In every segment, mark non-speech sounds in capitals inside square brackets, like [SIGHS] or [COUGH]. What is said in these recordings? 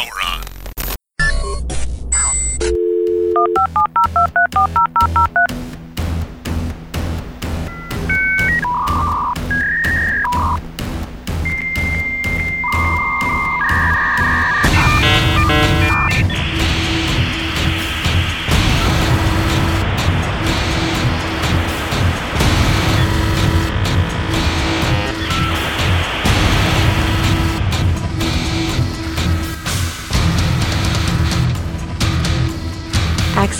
power on.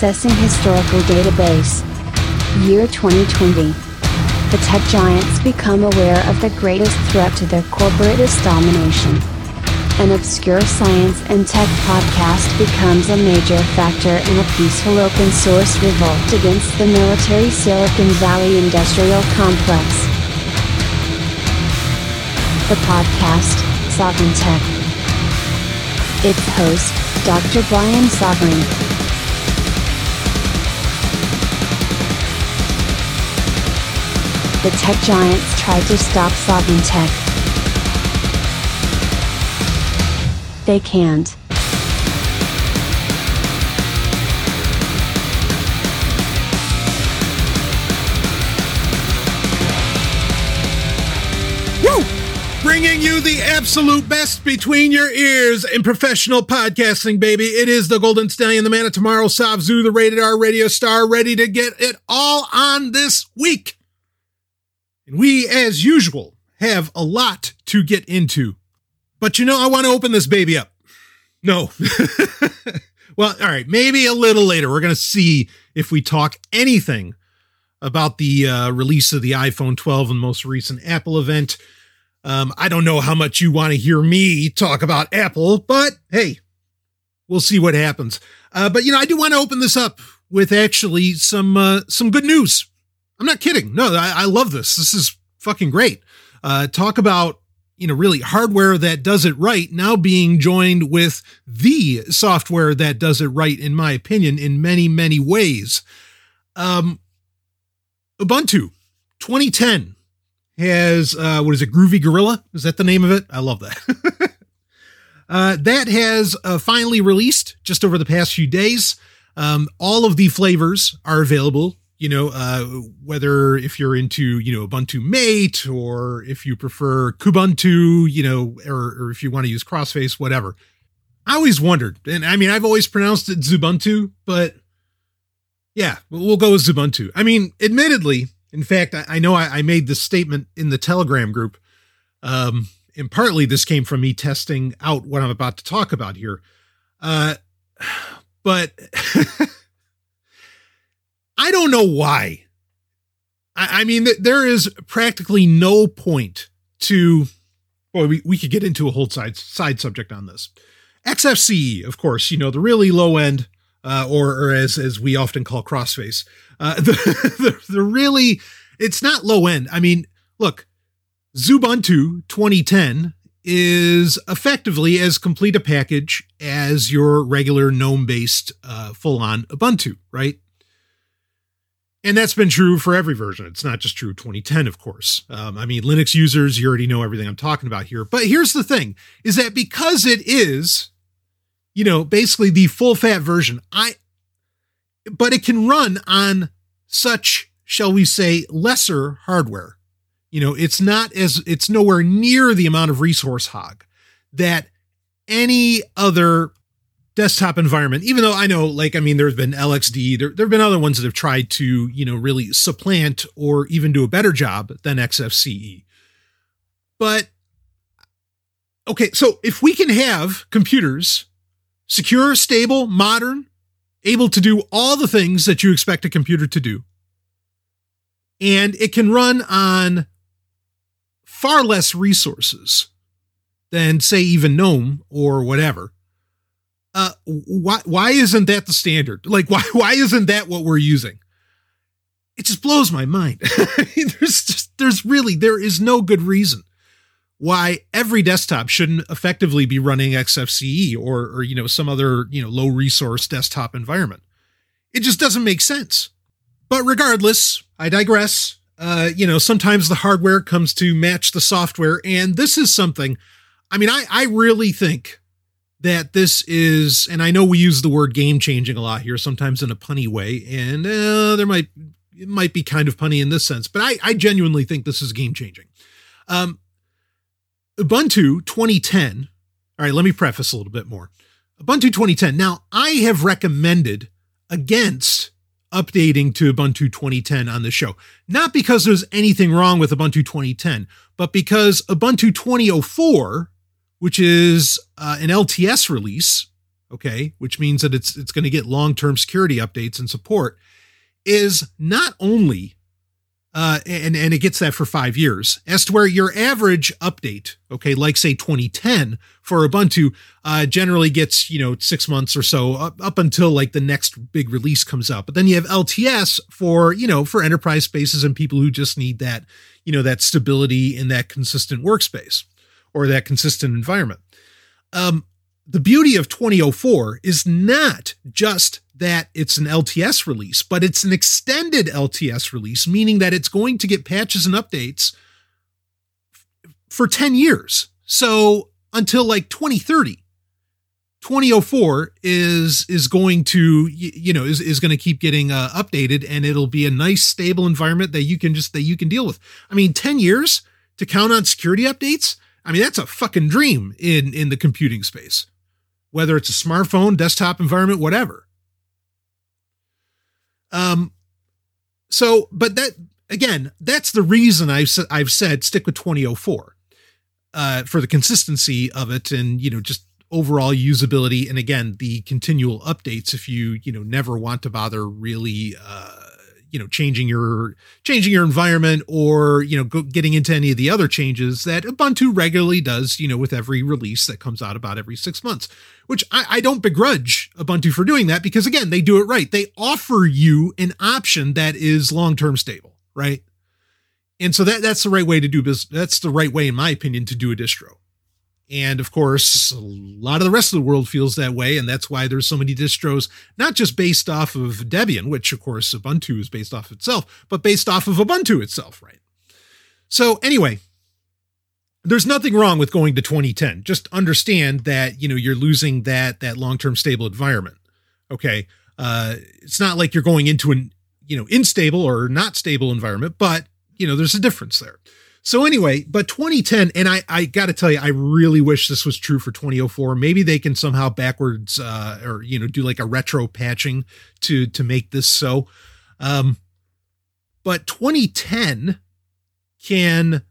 Accessing historical database. Year 2020. The tech giants become aware of the greatest threat to their corporatist domination. An obscure science and tech podcast becomes a major factor in a peaceful open source revolt against the military Silicon Valley industrial complex. The podcast, Sovereign Tech. Its host, Dr. Brian Sovereign. The tech giants tried to stop Sovereign Tech. They can't. Woo! Bringing you the absolute best between your ears in professional podcasting, baby. It is the Golden Stallion, the man of tomorrow, Savzu, the rated R radio star, ready to get it all on this week. And we, as usual, have a lot to get into. But you know, I want to open this baby up. No. [LAUGHS] well, all right, maybe a little later. We're going to see if we talk anything about the uh, release of the iPhone 12 and most recent Apple event. Um, I don't know how much you want to hear me talk about Apple, but hey, we'll see what happens. Uh, but you know, I do want to open this up with actually some uh, some good news. I'm not kidding. No, I, I love this. This is fucking great. Uh, talk about you know really hardware that does it right now being joined with the software that does it right in my opinion in many many ways um ubuntu 2010 has uh what is it groovy gorilla is that the name of it i love that [LAUGHS] uh that has uh, finally released just over the past few days um all of the flavors are available you know, uh, whether if you're into, you know, Ubuntu Mate or if you prefer Kubuntu, you know, or, or if you want to use Crossface, whatever. I always wondered, and I mean, I've always pronounced it Zubuntu, but yeah, we'll go with Zubuntu. I mean, admittedly, in fact, I, I know I, I, made this statement in the Telegram group, um, and partly this came from me testing out what I'm about to talk about here. Uh, [SIGHS] but [LAUGHS] I don't know why. I, I mean, there is practically no point to. Boy, we, we could get into a whole side side subject on this. XFCE, of course, you know the really low end, uh, or, or as as we often call crossface, uh, [LAUGHS] the, the the really it's not low end. I mean, look, Xubuntu 2010 is effectively as complete a package as your regular GNOME based uh, full on Ubuntu, right? And that's been true for every version. It's not just true 2010, of course. Um, I mean, Linux users, you already know everything I'm talking about here. But here's the thing is that because it is, you know, basically the full fat version, I, but it can run on such, shall we say, lesser hardware. You know, it's not as, it's nowhere near the amount of resource hog that any other desktop environment, even though I know, like, I mean, there's been LXD, there, there have been other ones that have tried to, you know, really supplant or even do a better job than XFCE. But, okay, so if we can have computers secure, stable, modern, able to do all the things that you expect a computer to do, and it can run on far less resources than, say, even GNOME or whatever uh why why isn't that the standard? Like why [LAUGHS] why isn't that what we're using? It just blows my mind. [LAUGHS] There's just there's really there is no good reason why every desktop shouldn't effectively be running xfce or or you know some other you know low resource desktop environment. It just doesn't make sense. But regardless i digress. Uh you know sometimes the hardware comes to match the software and this is something i mean i i really think that this is, and I know we use the word game changing a lot here, sometimes in a punny way, and uh, there might it might be kind of punny in this sense, but I, I genuinely think this is game changing. Um, Ubuntu 2010. All right, let me preface a little bit more. Ubuntu 2010. Now, I have recommended against updating to Ubuntu 2010 on the show. Not because there's anything wrong with Ubuntu 2010, but because Ubuntu 2004, which is uh, an LTS release, okay, which means that it's it's going to get long-term security updates and support, is not only uh, and and it gets that for five years. As to where your average update, okay, like say 2010 for Ubuntu, uh, generally gets you know six months or so up, up until like the next big release comes out. But then you have LTS for you know for enterprise spaces and people who just need that you know that stability in that consistent workspace or that consistent environment. Um, the beauty of 2004 is not just that it's an LTS release, but it's an extended LTS release, meaning that it's going to get patches and updates for 10 years. So until like 2030. 2004 is is going to you know is, is going to keep getting uh, updated and it'll be a nice stable environment that you can just that you can deal with i mean 10 years to count on security updates i mean that's a fucking dream in in the computing space whether it's a smartphone desktop environment whatever um, so, but that again, that's the reason I've I've said stick with 2004 uh, for the consistency of it, and you know just overall usability, and again the continual updates. If you you know never want to bother really. Uh, you know changing your changing your environment or you know getting into any of the other changes that ubuntu regularly does you know with every release that comes out about every six months which I, I don't begrudge ubuntu for doing that because again they do it right. They offer you an option that is long-term stable right? And so that that's the right way to do business that's the right way in my opinion to do a distro and of course, a lot of the rest of the world feels that way. And that's why there's so many distros, not just based off of Debian, which of course Ubuntu is based off itself, but based off of Ubuntu itself, right? So anyway, there's nothing wrong with going to 2010. Just understand that, you know, you're losing that, that long-term stable environment. Okay. Uh, it's not like you're going into an, you know, unstable or not stable environment, but you know, there's a difference there. So anyway, but 2010, and I, I got to tell you, I really wish this was true for 2004. Maybe they can somehow backwards, uh, or you know, do like a retro patching to to make this so. Um, but 2010 can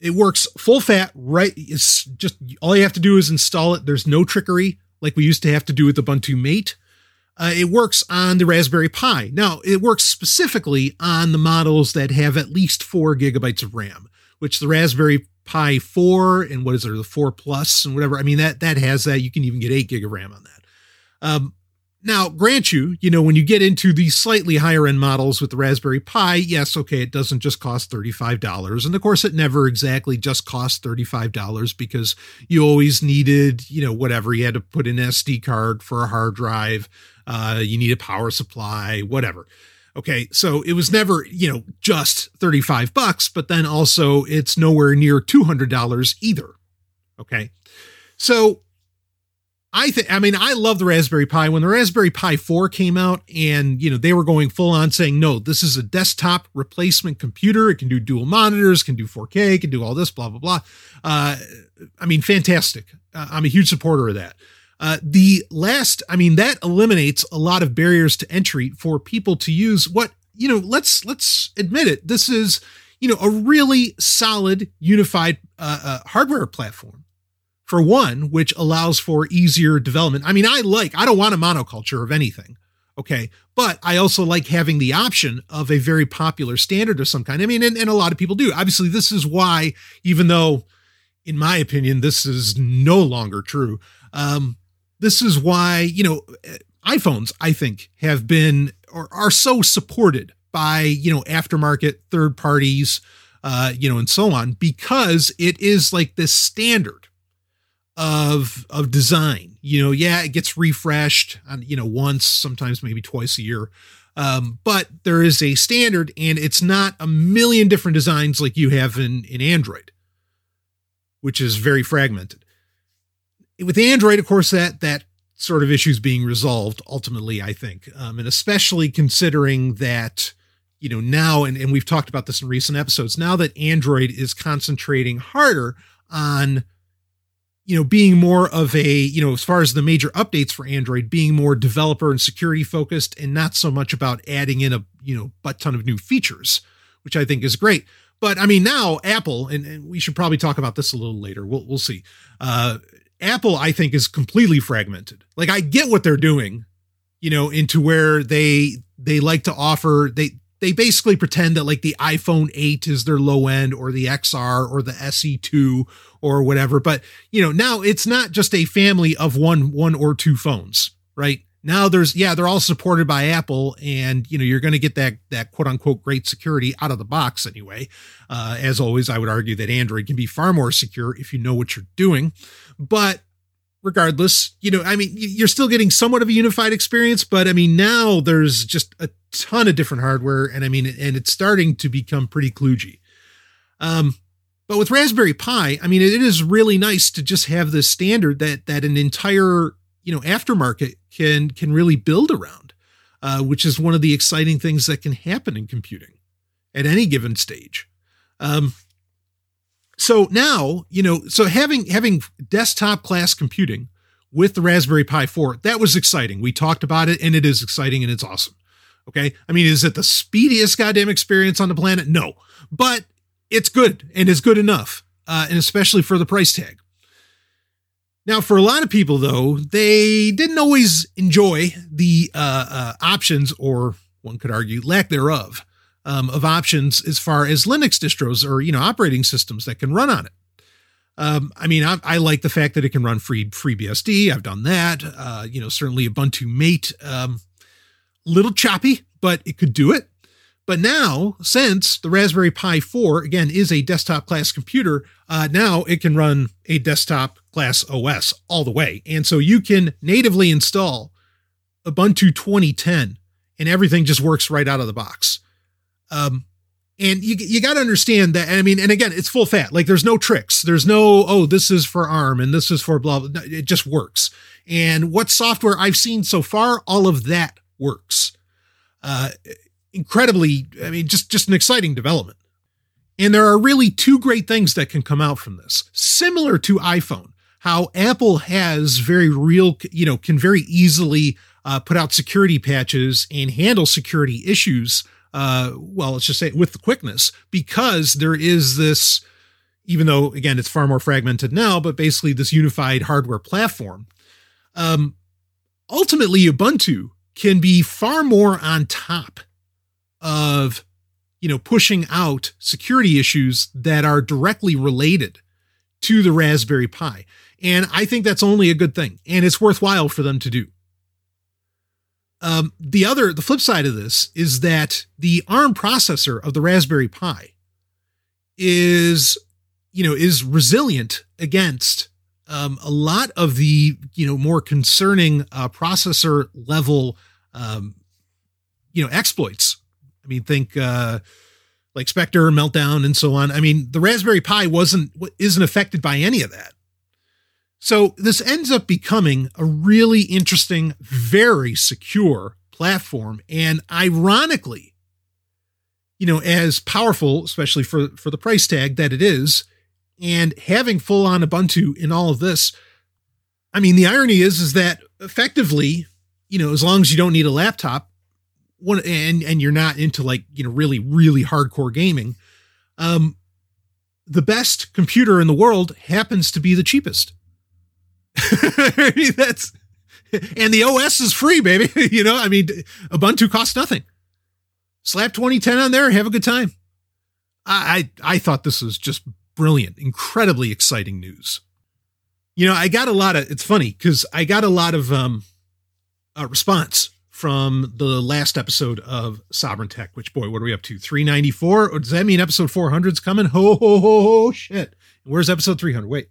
it works full fat right it's just all you have to do is install it there's no trickery like we used to have to do with ubuntu mate uh, it works on the Raspberry Pi. Now, it works specifically on the models that have at least four gigabytes of RAM which the Raspberry Pi 4 and what is there, the 4 Plus and whatever. I mean, that that has that. You can even get 8 gig of RAM on that. Um, now, grant you, you know, when you get into these slightly higher end models with the Raspberry Pi, yes, okay, it doesn't just cost $35. And of course, it never exactly just cost $35 because you always needed, you know, whatever. You had to put an SD card for a hard drive, uh, you need a power supply, whatever. Okay. So it was never, you know, just 35 bucks, but then also it's nowhere near $200 either. Okay. So I think, I mean, I love the Raspberry Pi. When the Raspberry Pi 4 came out and, you know, they were going full on saying, no, this is a desktop replacement computer. It can do dual monitors, can do 4K, can do all this, blah, blah, blah. Uh, I mean, fantastic. Uh, I'm a huge supporter of that. Uh, the last, I mean, that eliminates a lot of barriers to entry for people to use what, you know, let's, let's admit it. This is, you know, a really solid unified uh, uh, hardware platform for one, which allows for easier development. I mean, I like, I don't want a monoculture of anything. Okay. But I also like having the option of a very popular standard of some kind. I mean, and, and a lot of people do. Obviously, this is why, even though, in my opinion, this is no longer true. Um, this is why, you know, iPhones, I think, have been or are so supported by, you know, aftermarket third parties, uh, you know, and so on, because it is like this standard of of design. You know, yeah, it gets refreshed, on, you know, once, sometimes maybe twice a year. Um, but there is a standard and it's not a million different designs like you have in, in Android, which is very fragmented with Android, of course, that that sort of issues being resolved ultimately, I think, um, and especially considering that you know now, and, and we've talked about this in recent episodes. Now that Android is concentrating harder on you know being more of a you know as far as the major updates for android being more developer and security focused and not so much about adding in a you know butt ton of new features which i think is great. But i mean now apple and, and we should probably talk about this a little later. We'll, we'll see. Uh apple i think is completely fragmented like i get what they're doing you know into where they they like to offer they they basically pretend that like the iPhone 8 is their low end or the XR or the SE2 or whatever. But you know, now it's not just a family of one, one or two phones, right? Now there's, yeah, they're all supported by Apple and you know, you're going to get that, that quote unquote great security out of the box anyway. Uh, as always, I would argue that Android can be far more secure if you know what you're doing, but regardless, you know, I mean, you're still getting somewhat of a unified experience, but I mean, now there's just a ton of different hardware, and I mean, and it's starting to become pretty kludgy. Um, but with Raspberry Pi, I mean, it is really nice to just have this standard that that an entire you know aftermarket can can really build around, uh, which is one of the exciting things that can happen in computing at any given stage. Um, so now, you know, so having having desktop class computing with the Raspberry Pi 4, that was exciting. We talked about it and it is exciting and it's awesome. Okay? I mean, is it the speediest goddamn experience on the planet? No. But it's good and it's good enough. Uh, and especially for the price tag. Now, for a lot of people, though, they didn't always enjoy the uh, uh, options, or one could argue, lack thereof, um, of options as far as Linux distros or you know operating systems that can run on it. Um, I mean, I, I, like the fact that it can run free FreeBSD. I've done that. Uh, you know, certainly Ubuntu Mate, um, little choppy, but it could do it. But now, since the Raspberry Pi 4 again is a desktop class computer, uh, now it can run a desktop class OS all the way, and so you can natively install Ubuntu 2010, and everything just works right out of the box. Um, and you you got to understand that. I mean, and again, it's full fat. Like there's no tricks. There's no oh, this is for ARM and this is for blah blah. It just works. And what software I've seen so far, all of that works. Uh, incredibly, I mean, just just an exciting development. And there are really two great things that can come out from this. Similar to iPhone, how Apple has very real, you know, can very easily uh, put out security patches and handle security issues uh, well, let's just say with the quickness, because there is this, even though again it's far more fragmented now, but basically this unified hardware platform. Um, ultimately, Ubuntu can be far more on top of you know pushing out security issues that are directly related to the Raspberry Pi. And I think that's only a good thing. And it's worthwhile for them to do. Um, the other, the flip side of this is that the ARM processor of the Raspberry Pi is, you know, is resilient against um, a lot of the, you know, more concerning uh, processor level, um, you know, exploits. I mean, think uh, like Spectre, Meltdown, and so on. I mean, the Raspberry Pi wasn't isn't affected by any of that. So this ends up becoming a really interesting, very secure platform. And ironically, you know, as powerful, especially for, for the price tag that it is, and having full on Ubuntu in all of this, I mean, the irony is, is that effectively, you know, as long as you don't need a laptop, one and and you're not into like you know really really hardcore gaming, um, the best computer in the world happens to be the cheapest. [LAUGHS] That's and the OS is free, baby. [LAUGHS] you know, I mean, Ubuntu costs nothing. Slap 2010 on there, have a good time. I, I I thought this was just brilliant, incredibly exciting news. You know, I got a lot of. It's funny because I got a lot of um, response from the last episode of Sovereign Tech. Which boy, what are we up to? Three ninety four. Does that mean episode four hundred is coming? Ho ho ho ho! Shit. Where's episode three hundred? Wait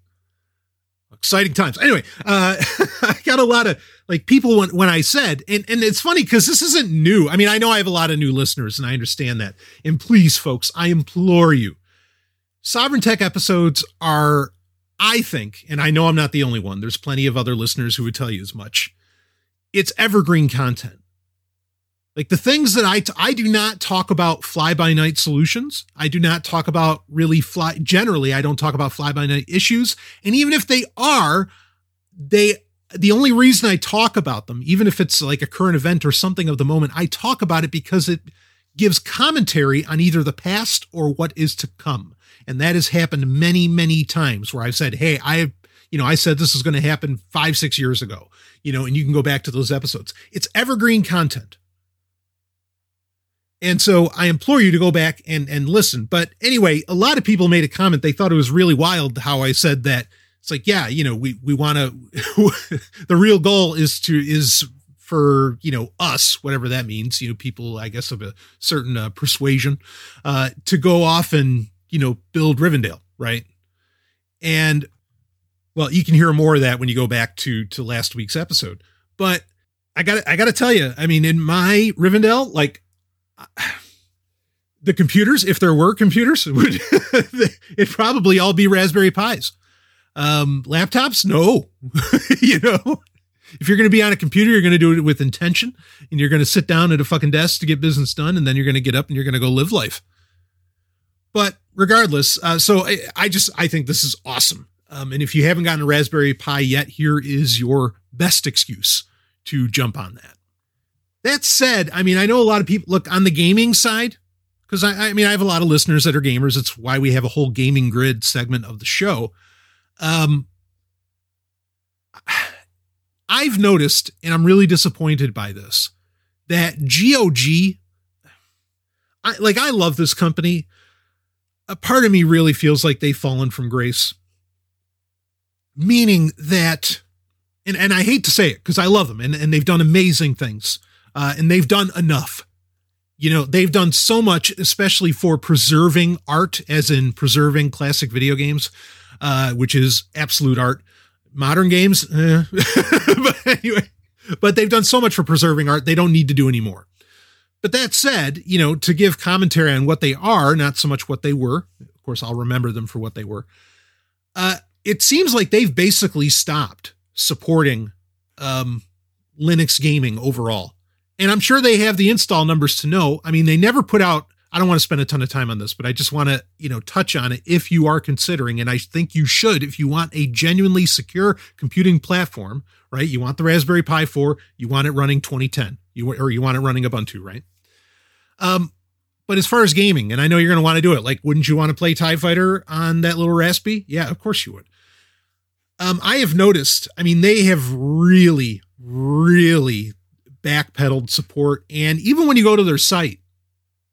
exciting times. Anyway, uh, [LAUGHS] I got a lot of like people when when I said, and and it's funny because this isn't new. I mean, I know I have a lot of new listeners, and I understand that. And please, folks, I implore you, Sovereign Tech episodes are I think, and I know I'm not the only one, there's plenty of other listeners who would tell you as much. It's evergreen content. Like the things that I t- I do not talk about fly by night solutions. I do not talk about really fly generally I don't talk about fly by night issues. And even if they are, they the only reason I talk about them, even if it's like a current event or something of the moment, I talk about it because it gives commentary on either the past or what is to come. And that has happened many, many times where I've said, Hey, I have you know, I said this is going to happen five, six years ago, you know, and you can go back to those episodes. It's evergreen content. And so I implore you to go back and, and listen. But anyway, a lot of people made a comment. They thought it was really wild how I said that. It's like, yeah, you know, we, we want to, [LAUGHS] the real goal is to, is for, you know, us, whatever that means, you know, people, I guess, of a certain uh, persuasion, uh, to go off and, you know, build Rivendell. Right. And well, you can hear more of that when you go back to, to last week's episode, but I got I got to tell you, I mean, in my Rivendell, like [SIGHS] the computers, if there were computers, [LAUGHS] would it probably all be Raspberry Pis. Um, laptops, no. [LAUGHS] you know, if you're going to be on a computer, you're going to do it with intention, and you're going to sit down at a fucking desk to get business done, and then you're going to get up and you're going to go live life. But regardless, uh, so I, I, just I think this is awesome. Um, and if you haven't gotten a Raspberry Pi yet, here is your best excuse to jump on that. That said, I mean, I know a lot of people look on the gaming side because I, I, mean, I have a lot of listeners that are gamers. It's why we have a whole gaming grid segment of the show. Um, I've noticed, and I'm really disappointed by this, that GOG, I, like, I love this company. A part of me really feels like they've fallen from grace. Meaning that, and, and I hate to say it because I love them and, and they've done amazing things uh, and they've done enough. You know, they've done so much, especially for preserving art, as in preserving classic video games, uh, which is absolute art. Modern games, eh. [LAUGHS] but anyway, but they've done so much for preserving art, they don't need to do anymore. But that said, you know, to give commentary on what they are, not so much what they were. Of course, I'll remember them for what they were. Uh, it seems like they've basically stopped supporting um, Linux gaming overall. And I'm sure they have the install numbers to know. I mean, they never put out, I don't want to spend a ton of time on this, but I just want to, you know, touch on it if you are considering, and I think you should, if you want a genuinely secure computing platform, right? You want the Raspberry Pi 4, you want it running 2010, you or you want it running Ubuntu, right? Um, but as far as gaming, and I know you're going to want to do it, like, wouldn't you want to play TIE Fighter on that little Raspy? Yeah, of course you would. Um, I have noticed, I mean, they have really, really backpedaled support. And even when you go to their site,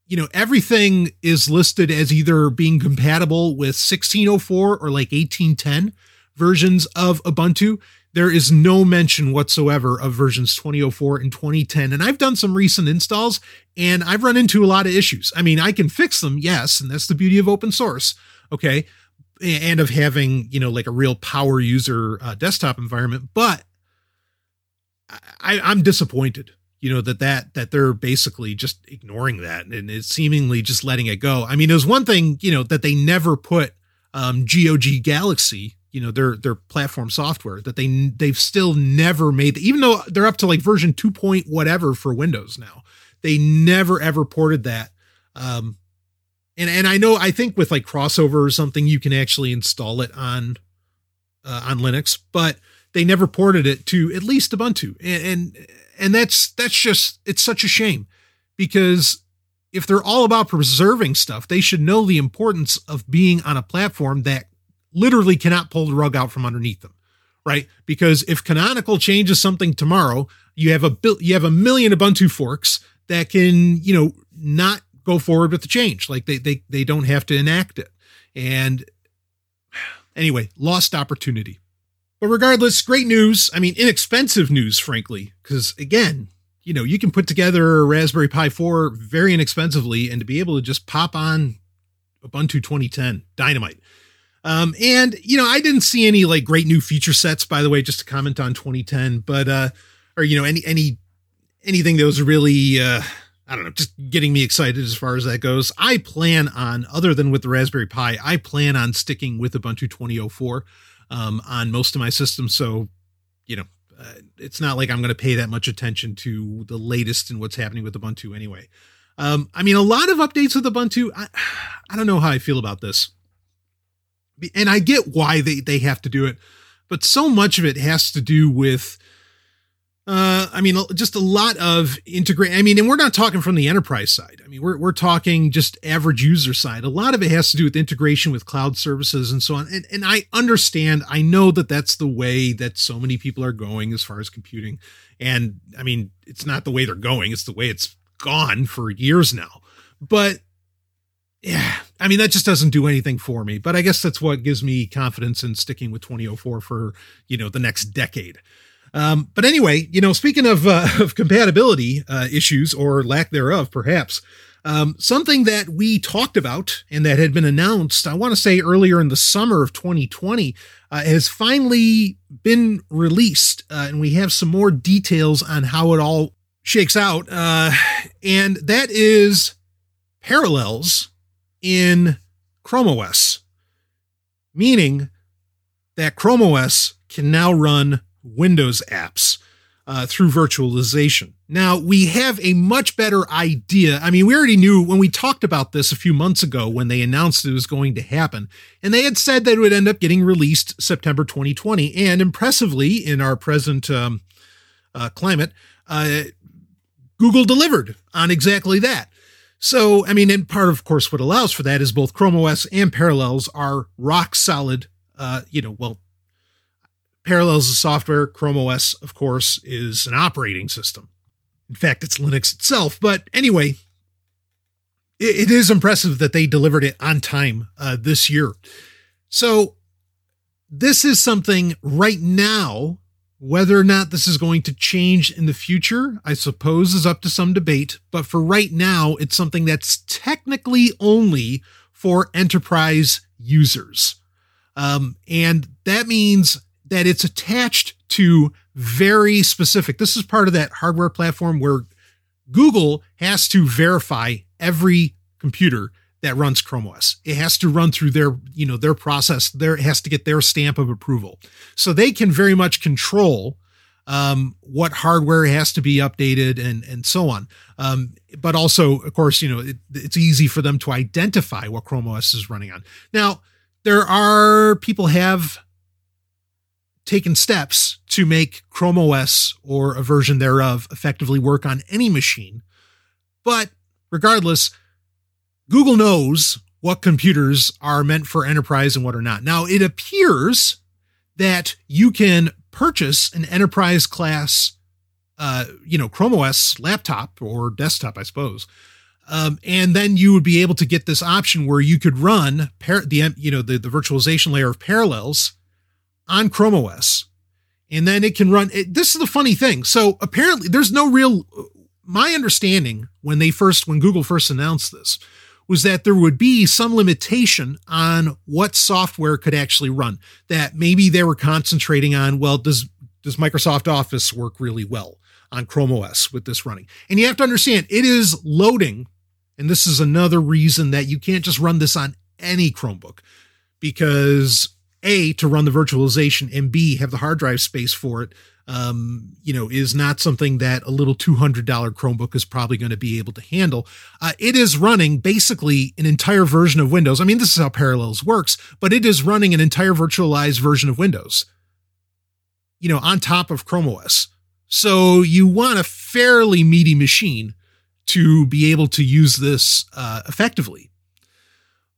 you know, everything is listed as either being compatible with 1604 or like 1810 versions of Ubuntu. There is no mention whatsoever of versions 2004 and 2010. And I've done some recent installs and I've run into a lot of issues. I mean, I can fix them, yes, and that's the beauty of open source. Okay. And of having, you know, like a real power user uh, desktop environment. But I, I'm disappointed, you know, that that that they're basically just ignoring that and it's seemingly just letting it go. I mean, it was one thing, you know, that they never put um, GOG Galaxy, you know, their their platform software that they they've still never made, even though they're up to like version two point whatever for Windows now. They never ever ported that. Um, and and I know I think with like crossover or something, you can actually install it on uh, on Linux, but they never ported it to at least Ubuntu. And, and and that's that's just it's such a shame because if they're all about preserving stuff, they should know the importance of being on a platform that literally cannot pull the rug out from underneath them, right? Because if Canonical changes something tomorrow, you have a you have a million Ubuntu forks that can, you know, not go forward with the change. Like they they they don't have to enact it. And [SIGHS] anyway, lost opportunity. But regardless, great news. I mean, inexpensive news, frankly, because again, you know, you can put together a Raspberry Pi 4 very inexpensively and to be able to just pop on Ubuntu 2010 dynamite. Um, and you know, I didn't see any like great new feature sets, by the way, just to comment on 2010, but uh, or you know, any any anything that was really uh I don't know, just getting me excited as far as that goes. I plan on, other than with the Raspberry Pi, I plan on sticking with Ubuntu 2004. Um, on most of my systems. So, you know, uh, it's not like I'm going to pay that much attention to the latest and what's happening with Ubuntu anyway. Um, I mean, a lot of updates with Ubuntu. I, [SIGHS] I don't know how I feel about this, and I get why they they have to do it, but so much of it has to do with uh, I mean, just a lot of integrate. I mean, and we're not talking from the enterprise side. I mean, we're we're talking just average user side. A lot of it has to do with integration with cloud services and so on. And and I understand. I know that that's the way that so many people are going as far as computing. And I mean, it's not the way they're going. It's the way it's gone for years now. But yeah, I mean, that just doesn't do anything for me. But I guess that's what gives me confidence in sticking with 2004 for you know the next decade. Um, but anyway, you know, speaking of, uh, [LAUGHS] of compatibility uh, issues or lack thereof, perhaps, um, something that we talked about and that had been announced, I want to say earlier in the summer of 2020, uh, has finally been released. Uh, and we have some more details on how it all shakes out. Uh, and that is parallels in Chrome OS, meaning that Chrome OS can now run Windows apps uh, through virtualization. Now, we have a much better idea. I mean, we already knew when we talked about this a few months ago when they announced it was going to happen, and they had said that it would end up getting released September 2020. And impressively, in our present um, uh, climate, uh, Google delivered on exactly that. So, I mean, and part of course what allows for that is both Chrome OS and Parallels are rock solid, uh, you know, well, Parallels is software. Chrome OS, of course, is an operating system. In fact, it's Linux itself. But anyway, it, it is impressive that they delivered it on time uh, this year. So, this is something right now. Whether or not this is going to change in the future, I suppose, is up to some debate. But for right now, it's something that's technically only for enterprise users. Um, and that means that it's attached to very specific. This is part of that hardware platform where Google has to verify every computer that runs Chrome OS. It has to run through their, you know, their process. There it has to get their stamp of approval. So they can very much control um, what hardware has to be updated and and so on. Um, but also, of course, you know, it, it's easy for them to identify what Chrome OS is running on. Now, there are people have taken steps to make Chrome OS or a version thereof effectively work on any machine. But regardless, Google knows what computers are meant for enterprise and what are not. Now, it appears that you can purchase an enterprise class, uh, you know, Chrome OS laptop or desktop, I suppose. Um, and then you would be able to get this option where you could run par- the you know the, the virtualization layer of Parallels on Chrome OS. And then it can run. It, this is the funny thing. So apparently, there's no real. My understanding when they first, when Google first announced this, was that there would be some limitation on what software could actually run. That maybe they were concentrating on, well, does does Microsoft Office work really well on Chrome OS with this running? And you have to understand, it is loading, and this is another reason that you can't just run this on any Chromebook because a to run the virtualization and b have the hard drive space for it um, you know is not something that a little $200 chromebook is probably going to be able to handle. Uh, it is running basically an entire version of windows. I mean this is how parallels works but it is running an entire virtualized version of windows you know on top of chrome os so you want a fairly meaty machine to be able to use this uh, effectively.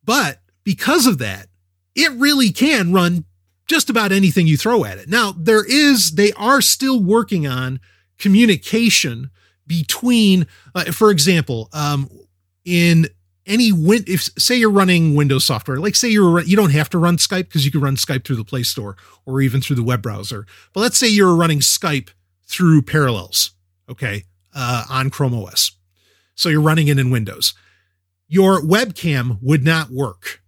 But because of that it really can run just about anything you throw at it. Now, there is, they are still working on communication between, uh, for example, um, in any win if say you're running Windows software, like say you're you don't have to run Skype because you can run Skype through the Play Store or even through the web browser. But let's say you're running Skype through Parallels, okay, uh, on Chrome OS. So you're running it in Windows. Your webcam would not work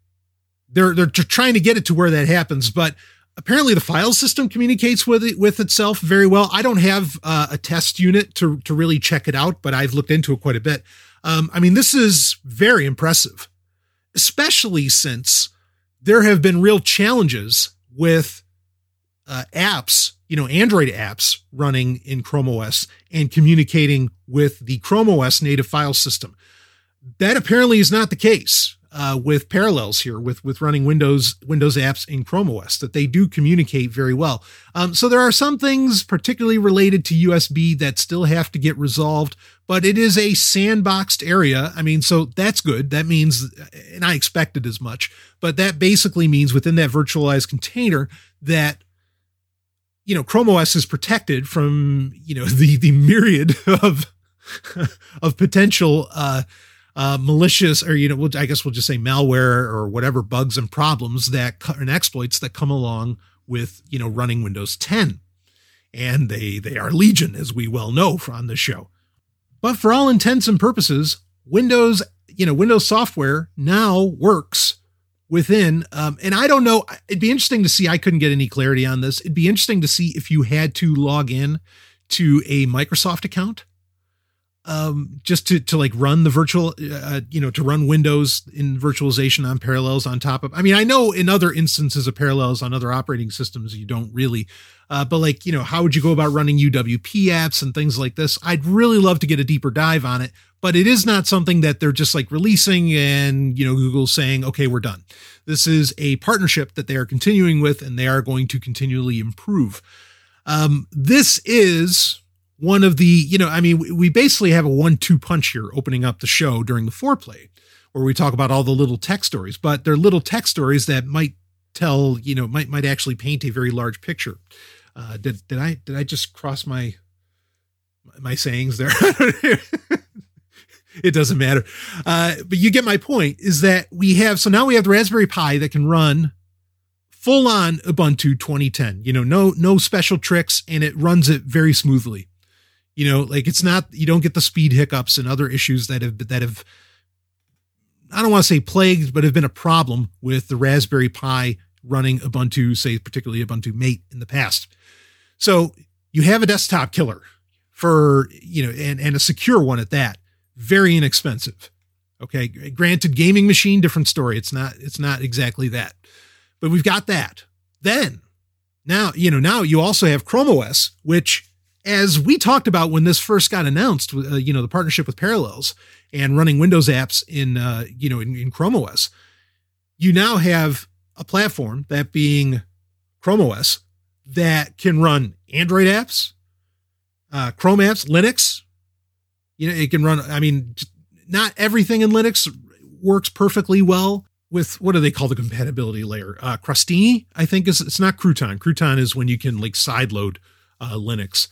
they're they're trying to get it to where that happens, but apparently the file system communicates with it with itself very well. I don't have uh, a test unit to to really check it out, but I've looked into it quite a bit. Um, I mean, this is very impressive, especially since there have been real challenges with uh, apps, you know, Android apps running in Chrome OS and communicating with the Chrome OS native file system. That apparently is not the case uh, with parallels here with with running Windows Windows apps in Chrome OS that they do communicate very well. Um, so there are some things particularly related to USB that still have to get resolved, but it is a sandboxed area. I mean, so that's good. That means, and I expected as much, but that basically means within that virtualized container that you know Chrome OS is protected from you know [LAUGHS] the the myriad of [LAUGHS] of potential. Uh, uh, malicious or you know I guess we'll just say malware or whatever bugs and problems that and exploits that come along with you know running Windows 10, and they they are legion as we well know on the show. But for all intents and purposes, Windows you know Windows software now works within um, and i don't know it'd be interesting to see i couldn't get any clarity on this it'd be interesting to see if you had to log in to a microsoft account um, just to to like run the virtual, uh, you know, to run Windows in virtualization on Parallels on top of. I mean, I know in other instances of Parallels on other operating systems you don't really, uh, but like you know, how would you go about running UWP apps and things like this? I'd really love to get a deeper dive on it, but it is not something that they're just like releasing and you know Google's saying, okay, we're done. This is a partnership that they are continuing with, and they are going to continually improve. Um, this is one of the, you know, I mean, we basically have a one two punch here opening up the show during the foreplay where we talk about all the little tech stories, but they're little tech stories that might tell, you know, might, might actually paint a very large picture. Uh, did, did I, did I just cross my, my sayings there? [LAUGHS] it doesn't matter. Uh, but you get my point is that we have, so now we have the Raspberry Pi that can run full on Ubuntu 2010, you know, no, no special tricks and it runs it very smoothly. You know, like it's not you don't get the speed hiccups and other issues that have that have I don't want to say plagued, but have been a problem with the Raspberry Pi running Ubuntu, say particularly Ubuntu Mate in the past. So you have a desktop killer for you know, and and a secure one at that, very inexpensive. Okay, granted, gaming machine, different story. It's not it's not exactly that, but we've got that. Then now you know now you also have Chrome OS, which as we talked about when this first got announced, uh, you know, the partnership with Parallels and running Windows apps in, uh, you know, in, in Chrome OS, you now have a platform, that being Chrome OS, that can run Android apps, uh, Chrome apps, Linux. You know, it can run, I mean, not everything in Linux works perfectly well with what do they call the compatibility layer? Uh, Crostini, I think is it's not Crouton. Crouton is when you can like sideload uh, Linux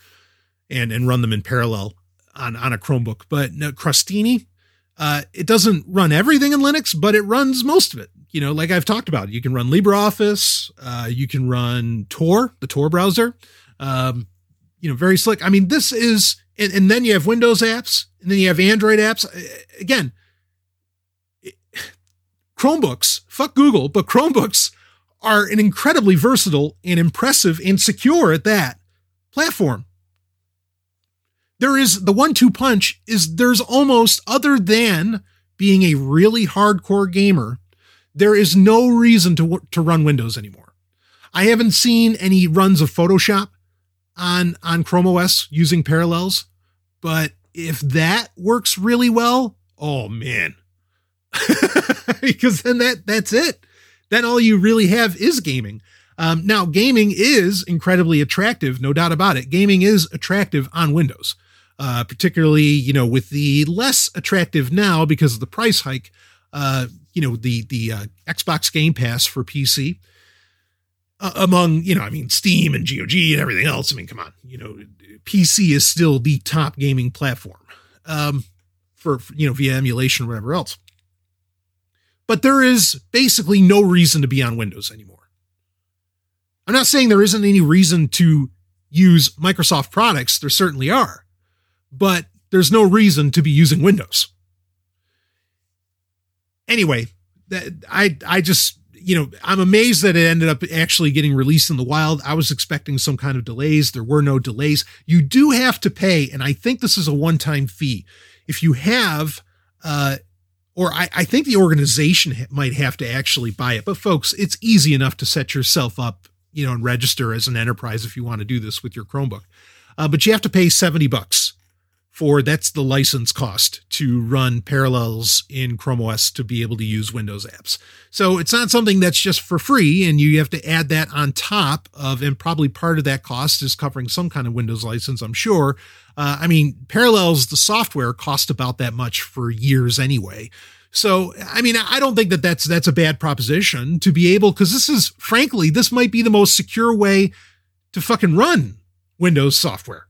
and and run them in parallel on on a Chromebook. But no, uh, it doesn't run everything in Linux, but it runs most of it. You know, like I've talked about, you can run LibreOffice, uh, you can run Tor, the Tor browser. Um, you know, very slick. I mean, this is, and, and then you have Windows apps, and then you have Android apps. Again, Chromebooks, fuck Google, but Chromebooks are an incredibly versatile and impressive and secure at that platform there is the one two punch is there's almost other than being a really hardcore gamer, there is no reason to to run Windows anymore. I haven't seen any runs of Photoshop on on Chrome OS using parallels, but if that works really well, oh man. [LAUGHS] because then that that's it. Then all you really have is gaming. Um, now, gaming is incredibly attractive, no doubt about it. Gaming is attractive on Windows uh, particularly you know with the less attractive now because of the price hike. Uh, you know the the uh, Xbox Game Pass for PC. Uh, among you know, I mean, Steam and GOG and everything else. I mean, come on, you know, PC is still the top gaming platform um, for, for you know via emulation or whatever else. But there is basically no reason to be on Windows anymore. I'm not saying there isn't any reason to use Microsoft products. There certainly are but there's no reason to be using Windows. Anyway, that I I just you know I'm amazed that it ended up actually getting released in the wild. I was expecting some kind of delays. There were no delays. You do have to pay, and I think this is a one-time fee. If you have, uh, or I, I think the organization might have to actually buy it. But folks, it's easy enough to set yourself up you know, and register as an enterprise if you want to do this with your Chromebook. Uh, but you have to pay 70 bucks for that's the license cost to run parallels in Chrome OS to be able to use Windows apps. So it's not something that's just for free, and you have to add that on top of, and probably part of that cost is covering some kind of Windows license, I'm sure. Uh, I mean, Parallels, the software cost about that much for years anyway. So, I mean, I don't think that that's that's a bad proposition to be able because this is frankly this might be the most secure way to fucking run Windows software.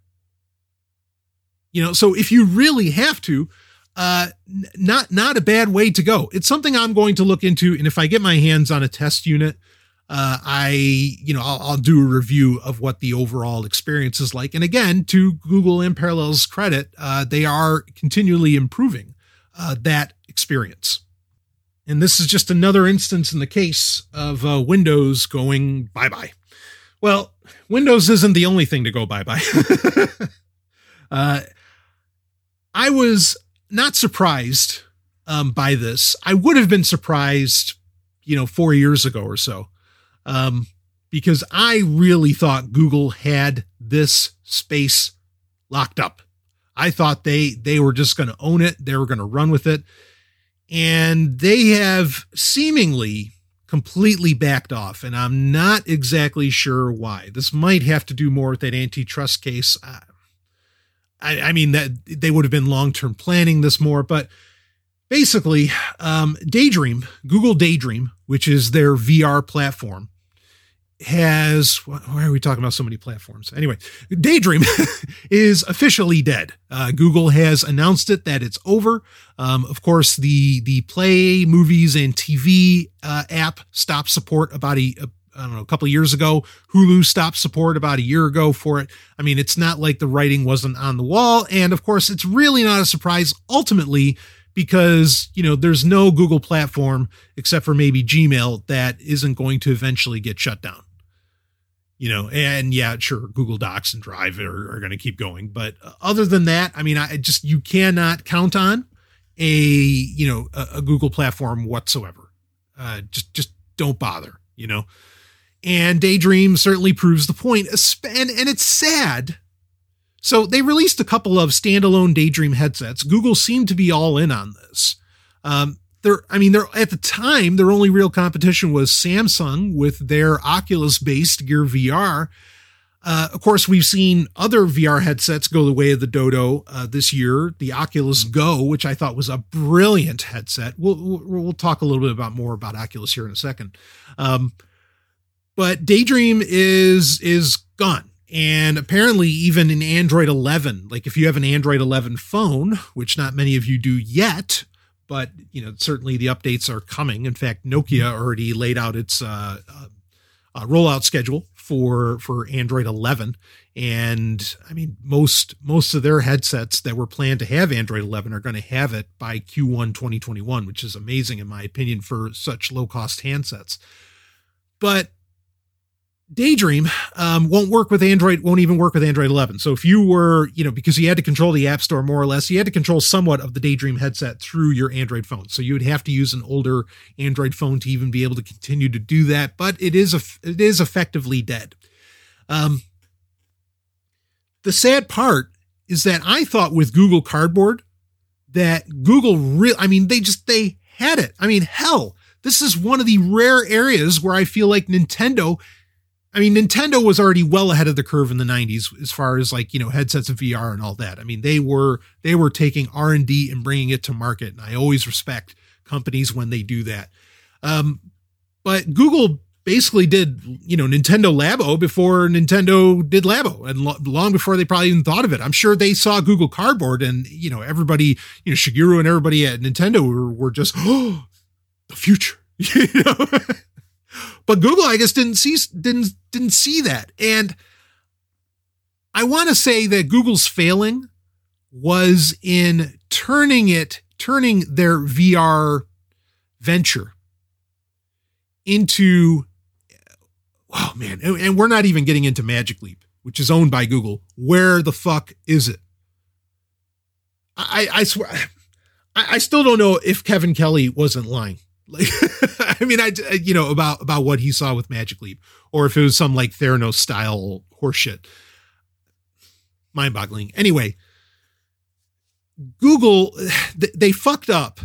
You know, so if you really have to, uh, not not a bad way to go. It's something I'm going to look into, and if I get my hands on a test unit, uh, I you know I'll, I'll, do a review of what the overall experience is like. And again, to Google and Parallels credit, uh, they are continually improving uh, that experience. And this is just another instance in the case of uh, Windows going bye bye. Well, Windows isn't the only thing to go bye bye. [LAUGHS] uh, I was not surprised um, by this. I would have been surprised, you know, four years ago or so, um, because I really thought Google had this space locked up. I thought they they were just going to own it. They were going to run with it, and they have seemingly completely backed off. And I'm not exactly sure why. This might have to do more with that antitrust case. I mean that they would have been long term planning this more, but basically, um, Daydream, Google Daydream, which is their VR platform, has why are we talking about so many platforms? Anyway daydream [LAUGHS] is officially dead. Uh, google has announced it that it's over. Um, of course the the play movies and tv uh, app stopped support about a I don't know, a couple years ago. Hulu stopped support about a year ago for it. I mean, it's not like the writing wasn't on the wall. And of course, it's really not a surprise ultimately because, you know, there's no Google platform except for maybe Gmail that isn't going to eventually get shut down. You know, and yeah, sure, Google Docs and Drive are, are going to keep going. But other than that, I mean, I just, you cannot count on a, you know, a, a Google platform whatsoever. Uh, just, just don't bother, you know? And Daydream certainly proves the point. And, and it's sad. So they released a couple of standalone Daydream headsets. Google seemed to be all in on this. Um, they're, I mean, they're at the time, their only real competition was Samsung with their Oculus based Gear VR. Uh, of course, we've seen other VR headsets go the way of the Dodo uh, this year. The Oculus Go, which I thought was a brilliant headset. We'll, we'll, we'll talk a little bit about more about Oculus here in a second. Um, but Daydream is is gone. And apparently, even in Android 11, like if you have an Android 11 phone, which not many of you do yet, but you know certainly the updates are coming. In fact, Nokia already laid out its uh, uh, uh, rollout schedule for for Android 11, and I mean most most of their headsets that were planned to have Android 11 are going to have it by Q1 2021, which is amazing in my opinion for such low cost handsets. But Daydream um, won't work with Android, won't even work with Android 11. So if you were, you know, because you had to control the App Store more or less, you had to control somewhat of the Daydream headset through your Android phone. So you would have to use an older Android phone to even be able to continue to do that. But it is a, it is effectively dead. Um, the sad part is that I thought with Google Cardboard that Google real, I mean, they just they had it. I mean, hell, this is one of the rare areas where I feel like Nintendo I mean, Nintendo was already well ahead of the curve in the 90s as far as like, you know, headsets and VR and all that. I mean, they were they were taking R&D and bringing it to market, and I always respect companies when they do that. Um, but Google basically did, you know, Nintendo Labo before Nintendo did Labo and lo- long before they probably even thought of it. I'm sure they saw Google Cardboard and, you know, everybody, you know, Shigeru and everybody at Nintendo were, were just, oh, [GASPS] the future, [LAUGHS] you know? But Google, I guess, didn't see didn't didn't see that. And I want to say that Google's failing was in turning it, turning their VR venture into oh man, and we're not even getting into Magic Leap, which is owned by Google. Where the fuck is it? I, I swear I, still don't know if Kevin Kelly wasn't lying Like, [LAUGHS] I mean, I uh, you know about about what he saw with Magic Leap, or if it was some like Theranos style horseshit. Mind boggling. Anyway, Google [SIGHS] they fucked up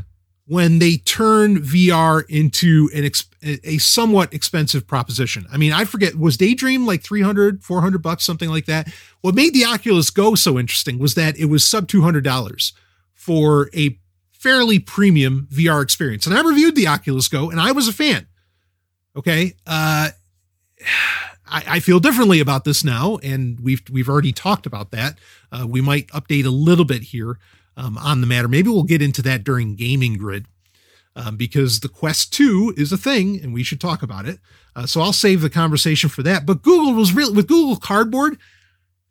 when they turn VR into an a somewhat expensive proposition. I mean, I forget was Daydream like 300, 400 bucks something like that. What made the Oculus Go so interesting was that it was sub $200 for a fairly premium VR experience. And I reviewed the Oculus Go and I was a fan. Okay? Uh I, feel differently about this now, and we've we've already talked about that. Uh, we might update a little bit here um, on the matter. Maybe we'll get into that during Gaming Grid um, because the Quest 2 is a thing and we should talk about it. Uh, so I'll save the conversation for that. But Google was real with Google Cardboard.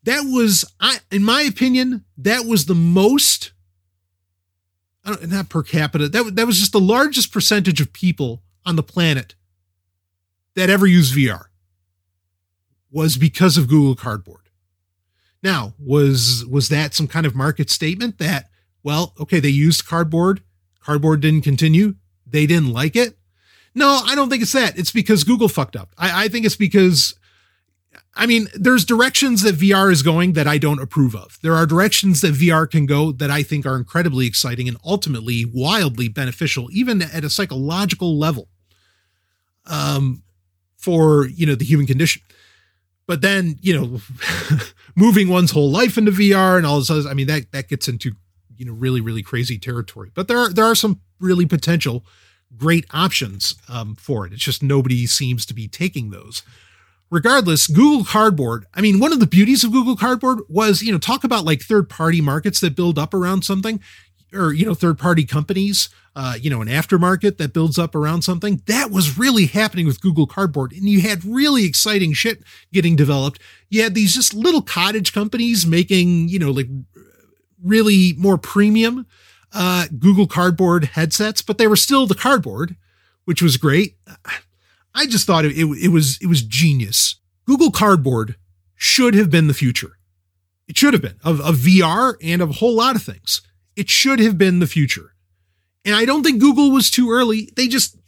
That was, I, in my opinion, that was the most, not per capita, that, that was just the largest percentage of people on the planet that ever used VR was because of Google Cardboard. Now, was was that some kind of market statement that well, okay, they used cardboard. Cardboard didn't continue. They didn't like it. No, I don't think it's that. It's because Google fucked up. I, I think it's because, I mean, there's directions that VR is going that I don't approve of. There are directions that VR can go that I think are incredibly exciting and ultimately wildly beneficial, even at a psychological level, um, for you know the human condition. But then you know, [LAUGHS] moving one's whole life into VR and all this, other, I mean, that that gets into you know really really crazy territory. But there are there are some really potential great options um, for it. It's just nobody seems to be taking those. Regardless, Google Cardboard. I mean, one of the beauties of Google Cardboard was you know talk about like third party markets that build up around something, or you know third party companies. Uh, you know, an aftermarket that builds up around something. That was really happening with Google Cardboard. And you had really exciting shit getting developed. You had these just little cottage companies making, you know, like really more premium uh, Google Cardboard headsets, but they were still the cardboard, which was great. I just thought it, it, it was it was genius. Google Cardboard should have been the future. It should have been of, of VR and of a whole lot of things. It should have been the future. And I don't think Google was too early. They just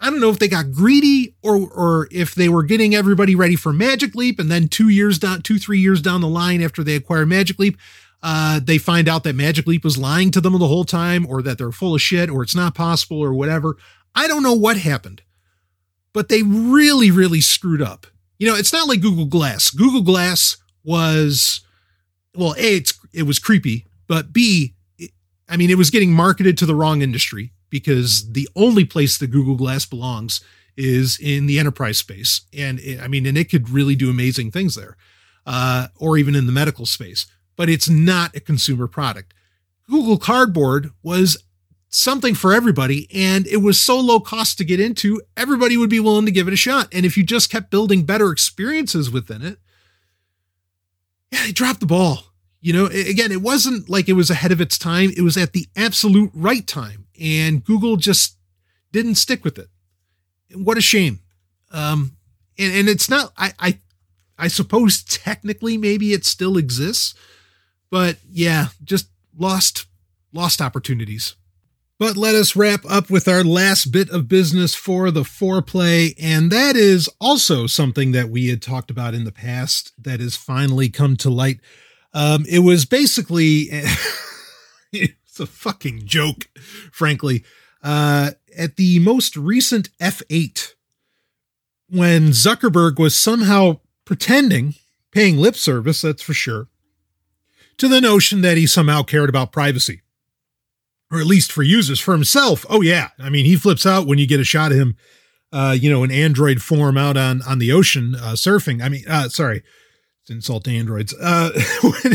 I don't know if they got greedy or or if they were getting everybody ready for Magic Leap and then 2 years down 2 3 years down the line after they acquire Magic Leap, uh, they find out that Magic Leap was lying to them the whole time, or that they're full of shit, or it's not possible, or whatever. I don't know what happened, but they really, really screwed up. You know, it's not like Google Glass. Google Glass was, well, A, it's, it was creepy, but B, it, I mean, it was getting marketed to the wrong industry because the only place that Google Glass belongs is in the enterprise space. And it, I mean, and it could really do amazing things there, uh, or even in the medical space but it's not a consumer product. Google Cardboard was something for everybody and it was so low cost to get into, everybody would be willing to give it a shot. And if you just kept building better experiences within it, yeah, they dropped the ball. You know, again, it wasn't like it was ahead of its time. It was at the absolute right time. And Google just didn't stick with it. What a shame. Um, and, and it's not, I, I, I suppose technically maybe it still exists, but yeah, just lost lost opportunities. But let us wrap up with our last bit of business for the foreplay, and that is also something that we had talked about in the past that has finally come to light. Um, it was basically [LAUGHS] it's a fucking joke, frankly. Uh, at the most recent F8, when Zuckerberg was somehow pretending, paying lip service, that's for sure, to the notion that he somehow cared about privacy. Or at least for users, for himself. Oh yeah. I mean, he flips out when you get a shot of him, uh, you know, in android form out on, on the ocean, uh, surfing. I mean, uh, sorry, it's insult androids. Uh, [LAUGHS] when,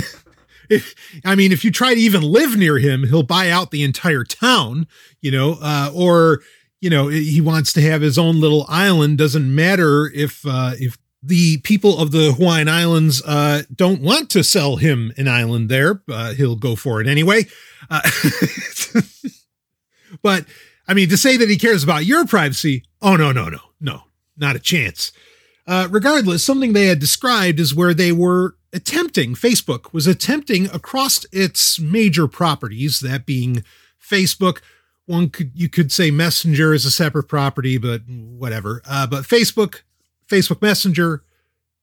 if, I mean, if you try to even live near him, he'll buy out the entire town, you know, uh, or, you know, he wants to have his own little island. Doesn't matter if, uh, if the people of the Hawaiian Islands uh, don't want to sell him an island there. Uh, he'll go for it anyway. Uh, [LAUGHS] but I mean, to say that he cares about your privacy, oh, no, no, no, no, not a chance. Uh, regardless, something they had described is where they were attempting, Facebook was attempting across its major properties, that being Facebook, one could you could say Messenger is a separate property, but whatever. Uh, but Facebook, Facebook Messenger,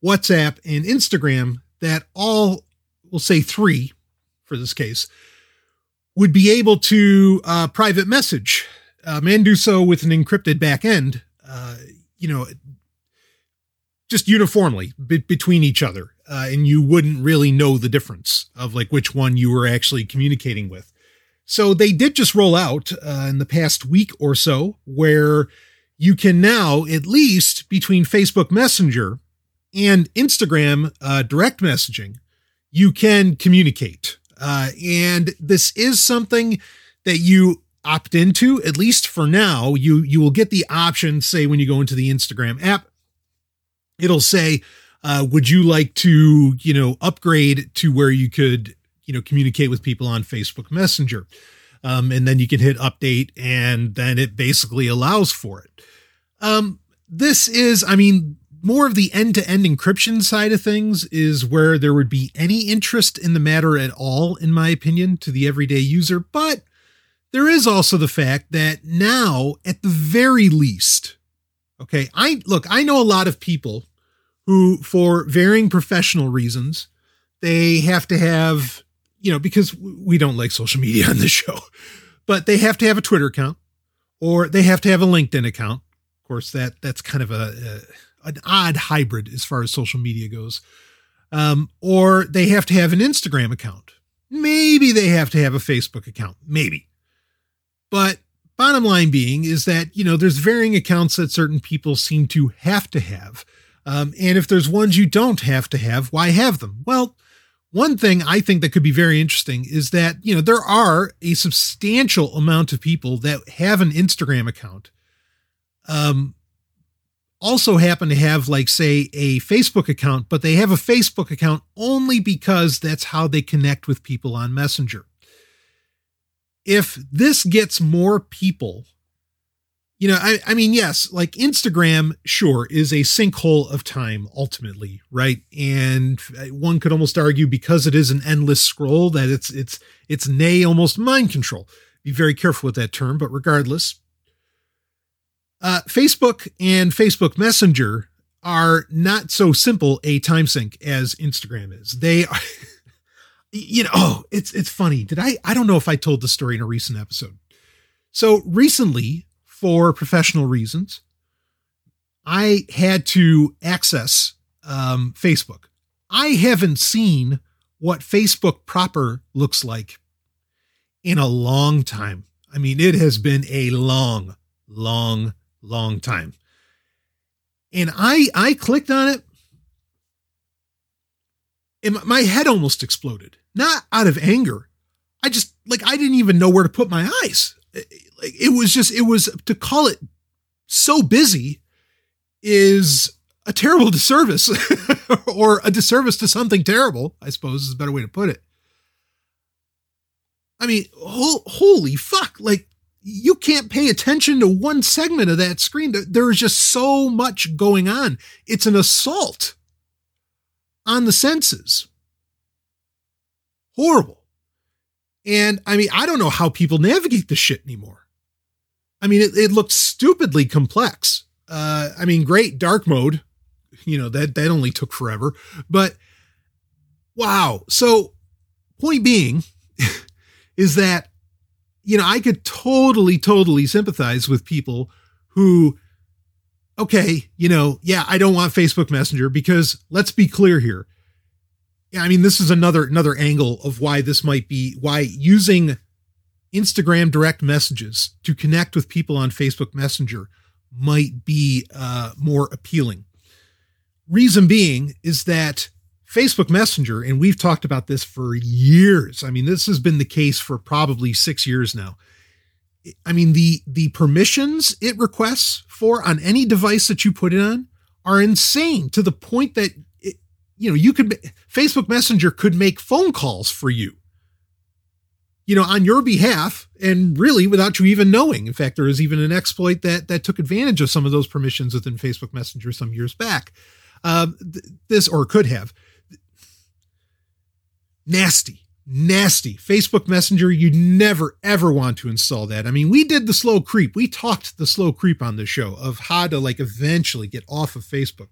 WhatsApp, and Instagram that all we'll say three for this case would be able to uh, private message um, and do so with an encrypted back end. Uh, you know, just uniformly be- between each other, uh, and you wouldn't really know the difference of like which one you were actually communicating with. So they did just roll out uh, in the past week or so where you can now, at least between Facebook Messenger and Instagram uh, direct messaging, you can communicate. Uh, and this is something that you opt into, at least for now. You you will get the option, say when you go into the Instagram app, it'll say, uh, "Would you like to, you know, upgrade to where you could you know communicate with people on Facebook Messenger. Um, and then you can hit update, and then it basically allows for it. Um, this is, I mean, more of the end to end encryption side of things is where there would be any interest in the matter at all, in my opinion, to the everyday user. But there is also the fact that now, at the very least, okay, I look, I know a lot of people who, for varying professional reasons, they have to have you know, because we don't like social media on this show, but they have to have a Twitter account or they have to have a LinkedIn account. Of course, that that's kind of a, a an odd hybrid as far as social media goes. Um, or they have to have an Instagram account. Maybe they have to have a Facebook account. Maybe. But bottom line being is that, you know, there's varying accounts that certain people seem to have to have. Um, and if there's ones you don't have to have, why have them? Well, one thing I think that could be very interesting is that, you know, there are a substantial amount of people that have an Instagram account. Um, also happen to have like say a Facebook account, but they have a Facebook account only because that's how they connect with people on Messenger. If this gets more people you know, I, I mean, yes, like Instagram, sure, is a sinkhole of time ultimately, right? And one could almost argue because it is an endless scroll that it's it's it's nay almost mind control. Be very careful with that term, but regardless, uh, Facebook and Facebook Messenger are not so simple a time sink as Instagram is. They are, [LAUGHS] you know, oh, it's it's funny. Did I? I don't know if I told the story in a recent episode. So recently, for professional reasons, I had to access um, Facebook. I haven't seen what Facebook proper looks like in a long time. I mean, it has been a long, long, long time. And I I clicked on it and my head almost exploded. Not out of anger. I just like I didn't even know where to put my eyes like it was just it was to call it so busy is a terrible [LAUGHS] disservice [LAUGHS] or a disservice to something terrible i suppose is a better way to put it. I mean ho- holy fuck like you can't pay attention to one segment of that screen. There is just so much going on. It's an assault on the senses. Horrible. And i mean i don't know how people navigate this shit anymore I mean, it, it looked stupidly complex. Uh, I mean, great dark mode. You know, that, that only took forever. But wow. So, point being [LAUGHS] is that, you know, I could totally, totally sympathize with people who, okay, you know, yeah, I don't want Facebook Messenger because let's be clear here. Yeah, I mean, this is another another angle of why this might be why using Instagram direct messages to connect with people on Facebook Messenger might be uh, more appealing. Reason being is that Facebook Messenger, and we've talked about this for years. I mean, this has been the case for probably six years now. I mean, the the permissions it requests for on any device that you put it on are insane to the point that it, you know you could Facebook Messenger could make phone calls for you you know, on your behalf and really without you even knowing. In fact, there is even an exploit that that took advantage of some of those permissions within Facebook Messenger some years back. Um, this or could have nasty, nasty. Facebook Messenger, you never ever want to install that. I mean, we did the slow creep. We talked the slow creep on the show of how to like eventually get off of Facebook.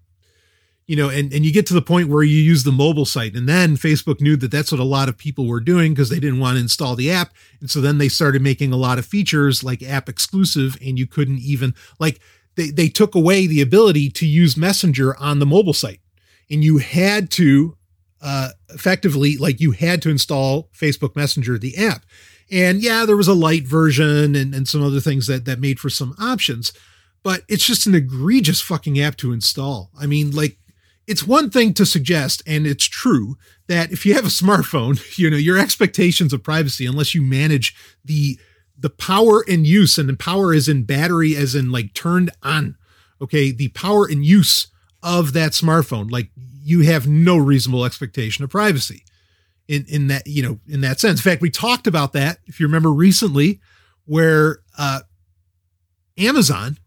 You know, and, and you get to the point where you use the mobile site. And then Facebook knew that that's what a lot of people were doing because they didn't want to install the app. And so then they started making a lot of features like app exclusive, and you couldn't even, like, they, they took away the ability to use Messenger on the mobile site. And you had to uh, effectively like you had to install Facebook Messenger, the app. And yeah, there was a light version and, and some other things that that made for some options, but it's just an egregious fucking app to install. I mean, like it's one thing to suggest, and it's true, that if you have a smartphone, [LAUGHS] you know, your expectations of privacy, unless you manage the the power and use, and the power is in battery as in like turned on. Okay, the power and use of that smartphone. Like you have no reasonable expectation of privacy in, in that, you know, in that sense. In fact, we talked about that, if you remember recently, where uh, Amazon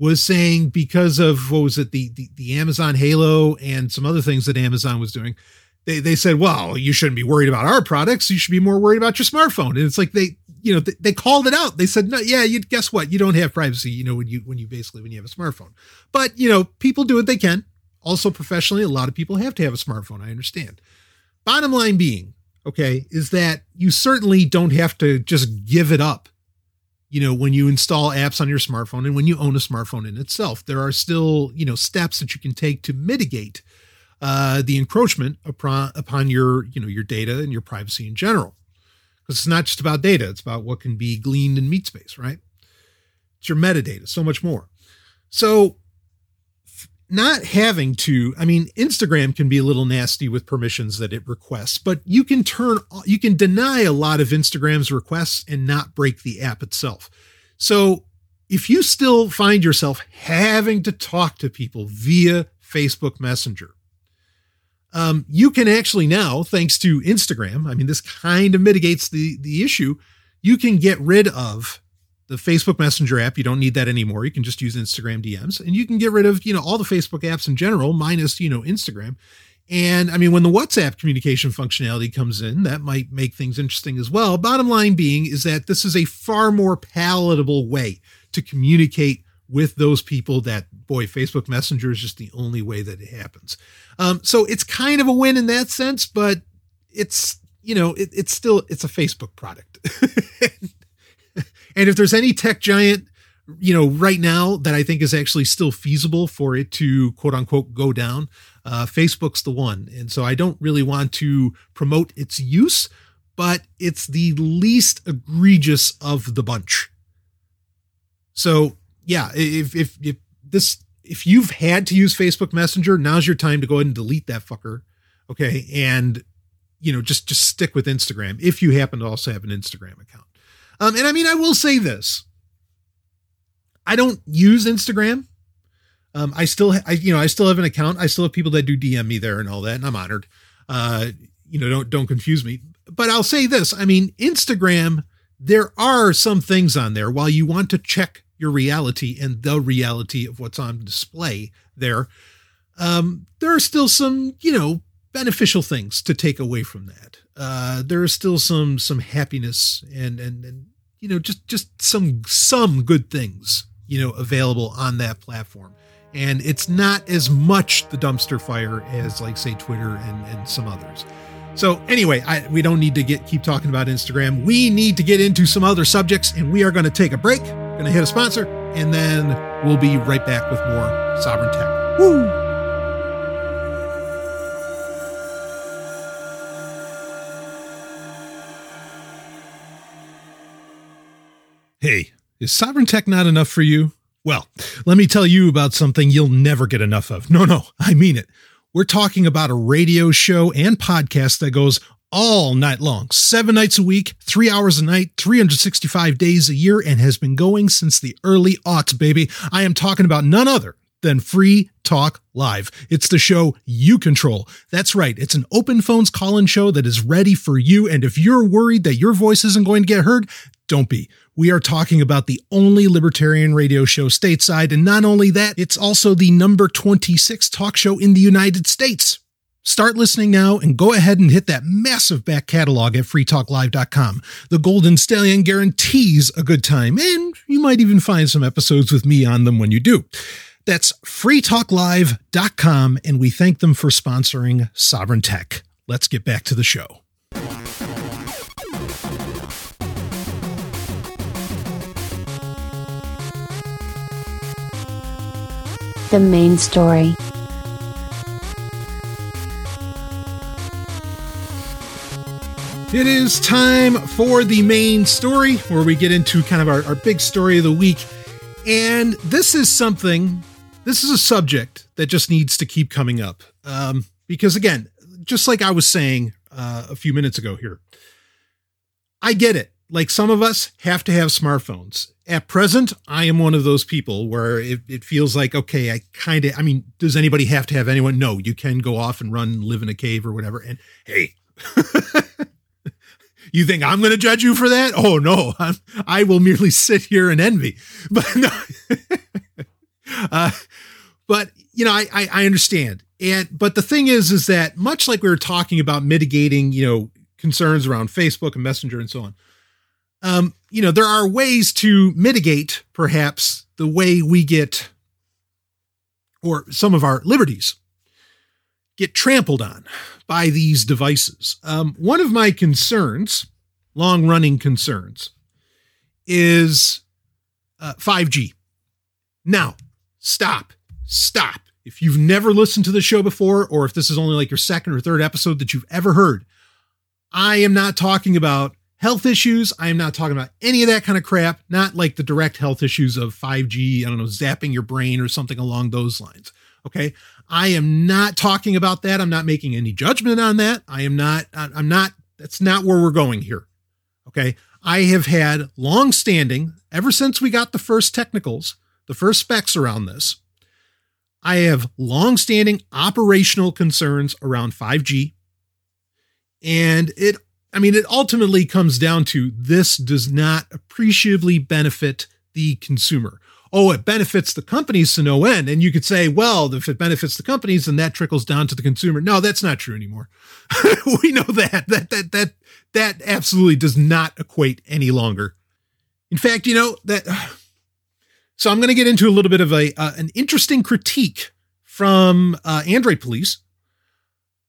was saying because of what was it, the, the, the Amazon Halo and some other things that Amazon was doing, they, they said, well, you shouldn't be worried about our products. You should be more worried about your smartphone. And it's like they, you know, they, they called it out. They said, no, yeah, you guess what? You don't have privacy, you know, when you, when you basically, when you have a smartphone, but you know, people do what they can. Also, professionally, a lot of people have to have a smartphone. I understand. Bottom line being, okay, is that you certainly don't have to just give it up. You know, when you install apps on your smartphone and when you own a smartphone in itself, there are still, you know, steps that you can take to mitigate uh, the encroachment upon, upon your, you know, your data and your privacy in general. Because it's not just about data, it's about what can be gleaned in meat space, right? It's your metadata, so much more. So not having to i mean instagram can be a little nasty with permissions that it requests but you can turn you can deny a lot of instagram's requests and not break the app itself. So if you still find yourself having to talk to people via facebook messenger um, you can actually now thanks to instagram i mean this kind of mitigates the the issue you can get rid of the Facebook Messenger app, you don't need that anymore. You can just use Instagram DMs and you can get rid of, you know, all the Facebook apps in general, minus, you know, Instagram. And I mean, when the WhatsApp communication functionality comes in, that might make things interesting as well. Bottom line being is that this is a far more palatable way to communicate with those people that boy facebook messenger is just the only way that it happens um, so it's kind of a win in that sense but it's you know it, it's still it's a facebook product [LAUGHS] And if there's any tech giant, you know, right now that I think is actually still feasible for it to quote unquote go down, uh, Facebook's the one. And so I don't really want to promote its use, but it's the least egregious of the bunch. So yeah, if if if this if you've had to use Facebook Messenger, now's your time to go ahead and delete that fucker. Okay. And you know, just just stick with Instagram if you happen to also have an Instagram account. Um, and I mean, I will say this. I don't use Instagram. Um, I still, I, you know, I still have an account. I still have people that do DM me there and all that, and I'm honored. Uh, you know, don't don't confuse me. But I'll say this. I mean, Instagram. There are some things on there while you want to check your reality and the reality of what's on display there. Um, there are still some, you know, beneficial things to take away from that. Uh, there is still some some happiness and and and you know just just some some good things you know available on that platform. And it's not as much the dumpster fire as like say twitter and and some others. So anyway I, we don't need to get keep talking about instagram. We need to get into some other subjects and we are going to take a break going to hit a sponsor and then we'll be right back with more sovereign tech. Woo! Hey, is Sovereign Tech not enough for you? Well, let me tell you about something you'll never get enough of. No, no, I mean it. We're talking about a radio show and podcast that goes all night long, seven nights a week, three hours a night, 365 days a year, and has been going since the early aughts, baby. I am talking about none other than Free Talk Live. It's the show you control. That's right. It's an open phones call in show that is ready for you. And if you're worried that your voice isn't going to get heard, don't be. We are talking about the only libertarian radio show stateside. And not only that, it's also the number 26 talk show in the United States. Start listening now and go ahead and hit that massive back catalog at freetalklive.com. The Golden Stallion guarantees a good time, and you might even find some episodes with me on them when you do. That's freetalklive.com, and we thank them for sponsoring Sovereign Tech. Let's get back to the show. The main story. It is time for the main story where we get into kind of our, our big story of the week. And this is something, this is a subject that just needs to keep coming up. Um, because again, just like I was saying uh, a few minutes ago here, I get it. Like some of us have to have smartphones. At present, I am one of those people where it, it feels like, okay, I kind of, I mean, does anybody have to have anyone? No, you can go off and run, live in a cave or whatever. And hey, [LAUGHS] You think I'm going to judge you for that? Oh no, I'm, I will merely sit here and envy. [LAUGHS] But no, [LAUGHS] uh, but you know, I, I, I understand. And but the thing is, is that much like we were talking about mitigating, you know, concerns around Facebook and Messenger and so on. Um, you know, there are ways to mitigate perhaps the way we get or some of our liberties get trampled on by these devices. Um, one of my concerns, long running concerns, is uh, 5G. Now, stop, stop. If you've never listened to the show before, or if this is only like your second or third episode that you've ever heard, I am not talking about health issues. I am not talking about any of that kind of crap, not like the direct health issues of 5G, I don't know, zapping your brain or something along those lines. Okay. I am not talking about that. I'm not making any judgment on that. I am not, I'm not, that's not where we're going here. Okay. I have had long standing, ever since we got the first technicals, the first specs around this, I have long standing operational concerns around 5G. And it, I mean, it ultimately comes down to this does not appreciably benefit the consumer oh, it benefits the companies to no end. And you could say, well, if it benefits the companies, then that trickles down to the consumer. No, that's not true anymore. [LAUGHS] we know that. That that that that absolutely does not equate any longer. In fact, you know that. [SIGHS] So I'm going to get into a little bit of a uh, an interesting critique from uh, Android Police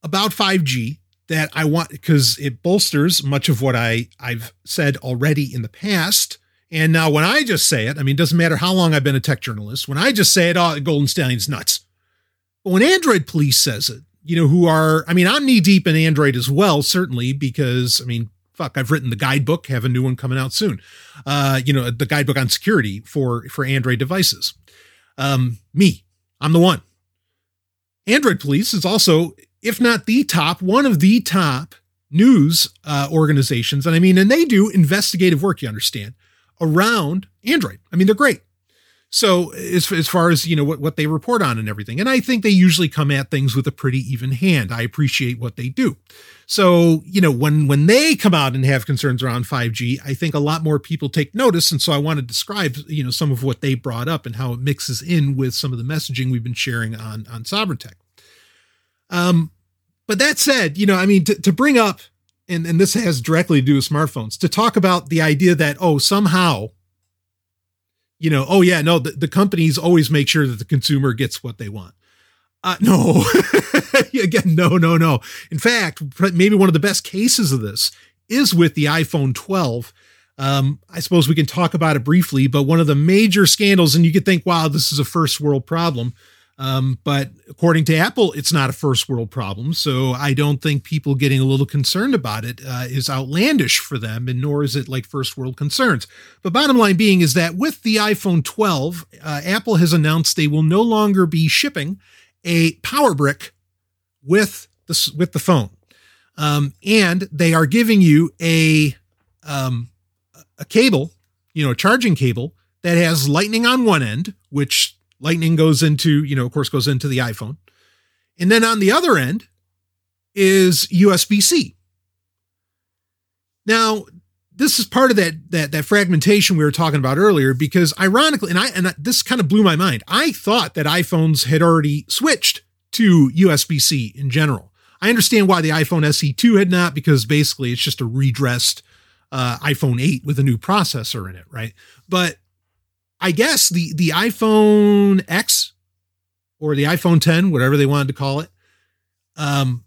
about 5G that I want because it bolsters much of what I I've said already in the past and now when I just say it, I mean, it doesn't matter how long I've been a tech journalist. When I just say it, oh, Golden Stallion's nuts. But when Android Police says it, you know, who are, I mean, I'm knee deep in Android as well, certainly, because, I mean, fuck, I've written the guidebook, have a new one coming out soon. Uh, you know, the guidebook on security for, for Android devices. Um, me, I'm the one. Android Police is also, if not the top, one of the top news uh, organizations. And I mean, and they do investigative work, you understand around Android. I mean, they're great. So as, as far as, you know, what, what they report on and everything. And I think they usually come at things with a pretty even hand. I appreciate what they do. So, you know, when, when they come out and have concerns around 5G, I think a lot more people take notice. And so I want to describe, you know, some of what they brought up and how it mixes in with some of the messaging we've been sharing on, on Sovereign Tech. Um, but that said, you know, I mean, to, to bring up and, and this has directly to do with smartphones, to talk about the idea that, oh, somehow, you know, oh, yeah, no, the, the companies always make sure that the consumer gets what they want. Uh, no, [LAUGHS] again, no, no, no. In fact, maybe one of the best cases of this is with the iPhone 12. Um, I suppose we can talk about it briefly, but one of the major scandals, and you could think, wow, this is a first world problem. Um, but according to Apple, it's not a first world problem. So I don't think people getting a little concerned about it uh, is outlandish for them, and nor is it like first world concerns. But bottom line being is that with the iPhone 12, uh, Apple has announced they will no longer be shipping a power brick with the, with the phone. Um, and they are giving you a, um, a cable, you know, a charging cable that has lightning on one end, which Lightning goes into, you know, of course, goes into the iPhone. And then on the other end is USB C. Now, this is part of that, that that fragmentation we were talking about earlier because ironically and I and this kind of blew my mind. I thought that iPhones had already switched to USB-C in general. I understand why the iPhone SE2 had not, because basically it's just a redressed uh, iPhone 8 with a new processor in it, right? But I guess the the iPhone X or the iPhone 10, whatever they wanted to call it, um,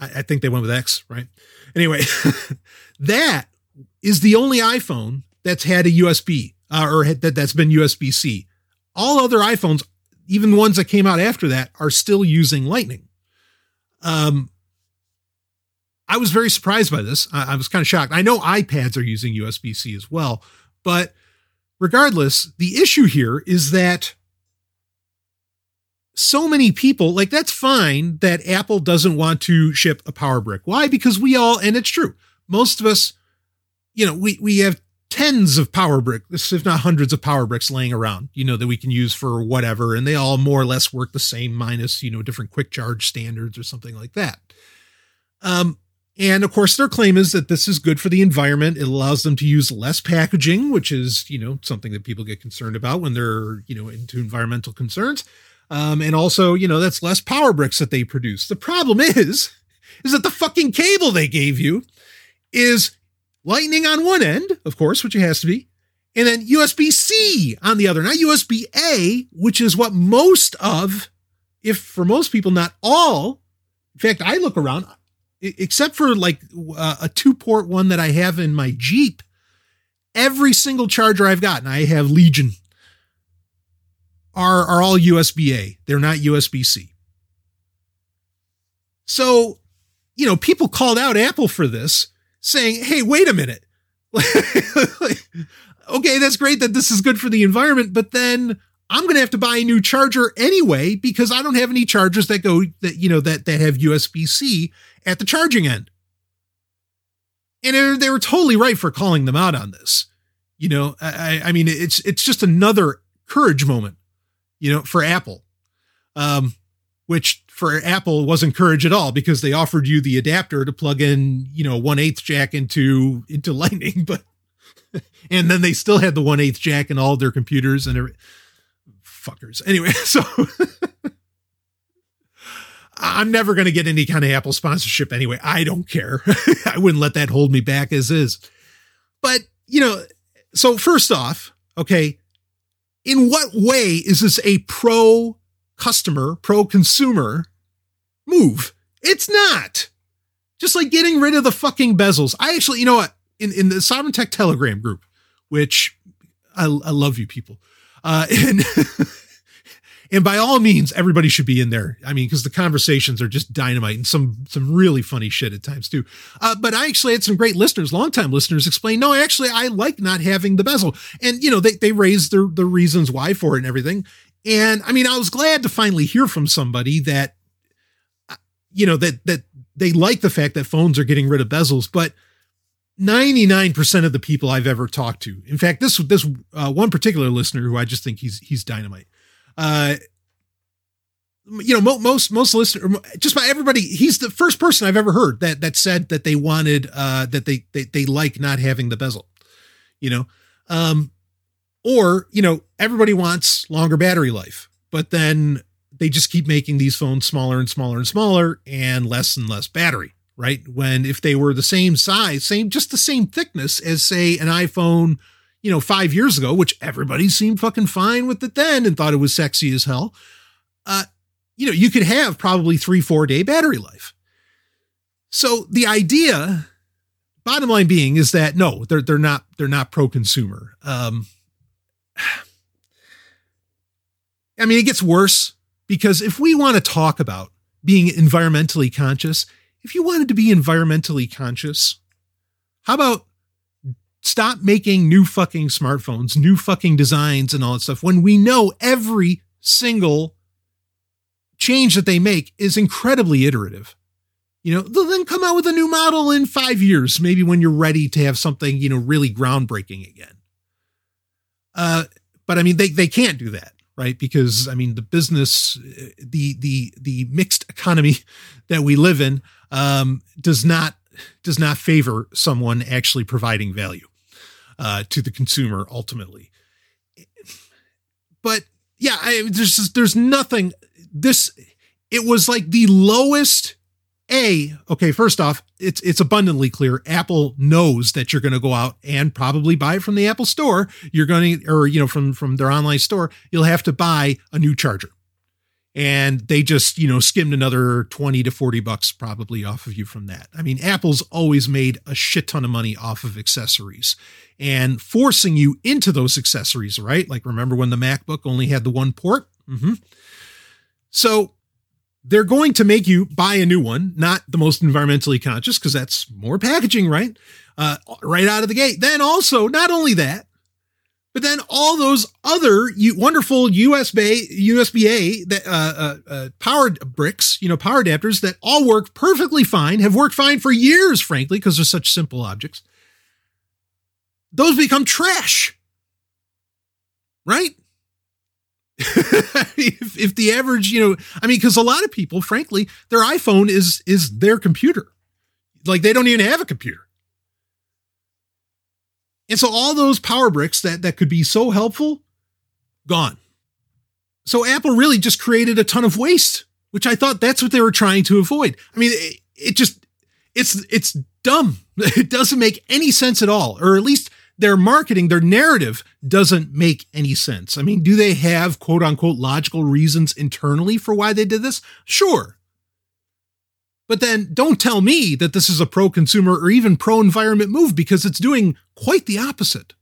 I, I think they went with X, right? Anyway, [LAUGHS] that is the only iPhone that's had a USB uh, or that that's been USB C. All other iPhones, even the ones that came out after that, are still using Lightning. Um, I was very surprised by this. I, I was kind of shocked. I know iPads are using USB C as well, but regardless, the issue here is that so many people like that's fine that Apple doesn't want to ship a power brick. Why? Because we all, and it's true, most of us, you know, we we have tens of power bricks, if not hundreds of power bricks laying around, you know, that we can use for whatever. And they all more or less work the same, minus, you know, different quick charge standards or something like that. Um, and of course, their claim is that this is good for the environment. It allows them to use less packaging, which is, you know, something that people get concerned about when they're, you know, into environmental concerns. Um, and also, you know, that's less power bricks that they produce. The problem is, is that the fucking cable they gave you is Lightning on one end, of course, which it has to be, and then USB C on the other, not USB A, which is what most of, if for most people, not all. In fact, I look around, except for like uh, a two port one that I have in my Jeep, every single charger I've gotten, I have Legion, are, are all USB A. They're not USB C. So, you know, people called out Apple for this saying, hey, wait a minute. [LAUGHS] okay, that's great that this is good for the environment, but then I'm going to have to buy a new charger anyway because I don't have any chargers that go that you know that that have USB-C at the charging end. And they were totally right for calling them out on this. You know, I, I mean, it's it's just another courage moment, you know, for Apple. Um, which for Apple wasn't courage at all because they offered you the adapter to plug in, you know, one eighth jack into into [LAUGHS] Lightning, but and then they still had the one eighth jack in all their computers and every, fuckers. Anyway, [LAUGHS] so I'm never going to get any kind of Apple sponsorship anyway. I don't care. [LAUGHS] I wouldn't let that hold me back as is. But, you know, so first off, okay, in what way is this a pro customer, pro consumer move. It's not. Just like getting rid of the fucking bezels. I actually, you know what? In, in the Sovereign Tech Telegram group, which I, I love you people. Uh, and, [LAUGHS] and by all means, everybody should be in there. I mean, because the conversations are just dynamite and some some really funny shit at times too. Uh, but I actually had some great listeners, longtime listeners, explain. No, actually, I like not having the bezel, and you know they they raised the the reasons why for it and everything. And I mean, I was glad to finally hear from somebody that, uh, you know, that, that they like the fact that phones are getting rid of bezels, but 99% of the people I've ever talked to, in fact, this, this uh, one particular listener who I just think he's, he's dynamite. Uh, you know, mo- most, most listeners, just about everybody, he's the first person I've ever heard that, that said that they wanted, uh, that they, they, they like not having the bezel, you know? Um, or, you know, everybody wants longer battery life, but then they just keep making these phones smaller and smaller and smaller and less and less battery, right? When if they were the same size, same, just the same thickness as, say, an iPhone, you know, five years ago, which everybody seemed fucking fine with it then and thought it was sexy as hell, uh, you know, you could have probably three, four day battery life. So the idea, bottom line being, is that no, they're they're not they're not pro consumer. Um, [SIGHS] I mean, it gets worse because if we want to talk about being environmentally conscious, if you wanted to be environmentally conscious, how about stop making new fucking smartphones, new fucking designs and all that stuff when we know every single change that they make is incredibly iterative. You know, they'll then come out with a new model in five years, maybe when you're ready to have something, you know, really groundbreaking again. Uh, but I mean, they they can't do that, right? Because I mean, the business, the the the mixed economy [LAUGHS] that we live in, um, does not does not favor someone actually providing value uh, to the consumer ultimately. But yeah, I, there's there's nothing. This it was like the lowest A, okay, first off, it's it's abundantly clear Apple knows that you're going to go out and probably buy it from the Apple store. You're going to or you know from from their online store, you'll have to buy a new charger. And they just, you know, skimmed another 20 to 40 bucks probably off of you from that. I mean, Apple's always made a shit ton of money off of accessories and forcing you into those accessories, right? Like remember when the MacBook only had the one port? Mm-hmm. So they're going to make you buy a new one, not the most environmentally conscious, because that's more packaging, right? Uh, right out of the gate. Then also, not only that, but then all those other wonderful USB USB A that uh, uh, uh, power bricks, you know, power adapters that all work perfectly fine, have worked fine for years, frankly, because they're such simple objects. Those become trash, right? [LAUGHS] if, if the average, you know, I mean, because a lot of people, frankly, their iPhone is is their computer. Like they don't even have a computer. And so all those power bricks that that could be so helpful, gone. So Apple really just created a ton of waste, which I thought that's what they were trying to avoid. I mean, it, it just it's it's dumb. [LAUGHS] It doesn't make any sense at all, or at least their marketing, their narrative doesn't make any sense. I mean, do they have quote unquote logical reasons internally for why they did this? Sure. But then don't tell me that this is a pro consumer or even pro environment move because it's doing quite the opposite.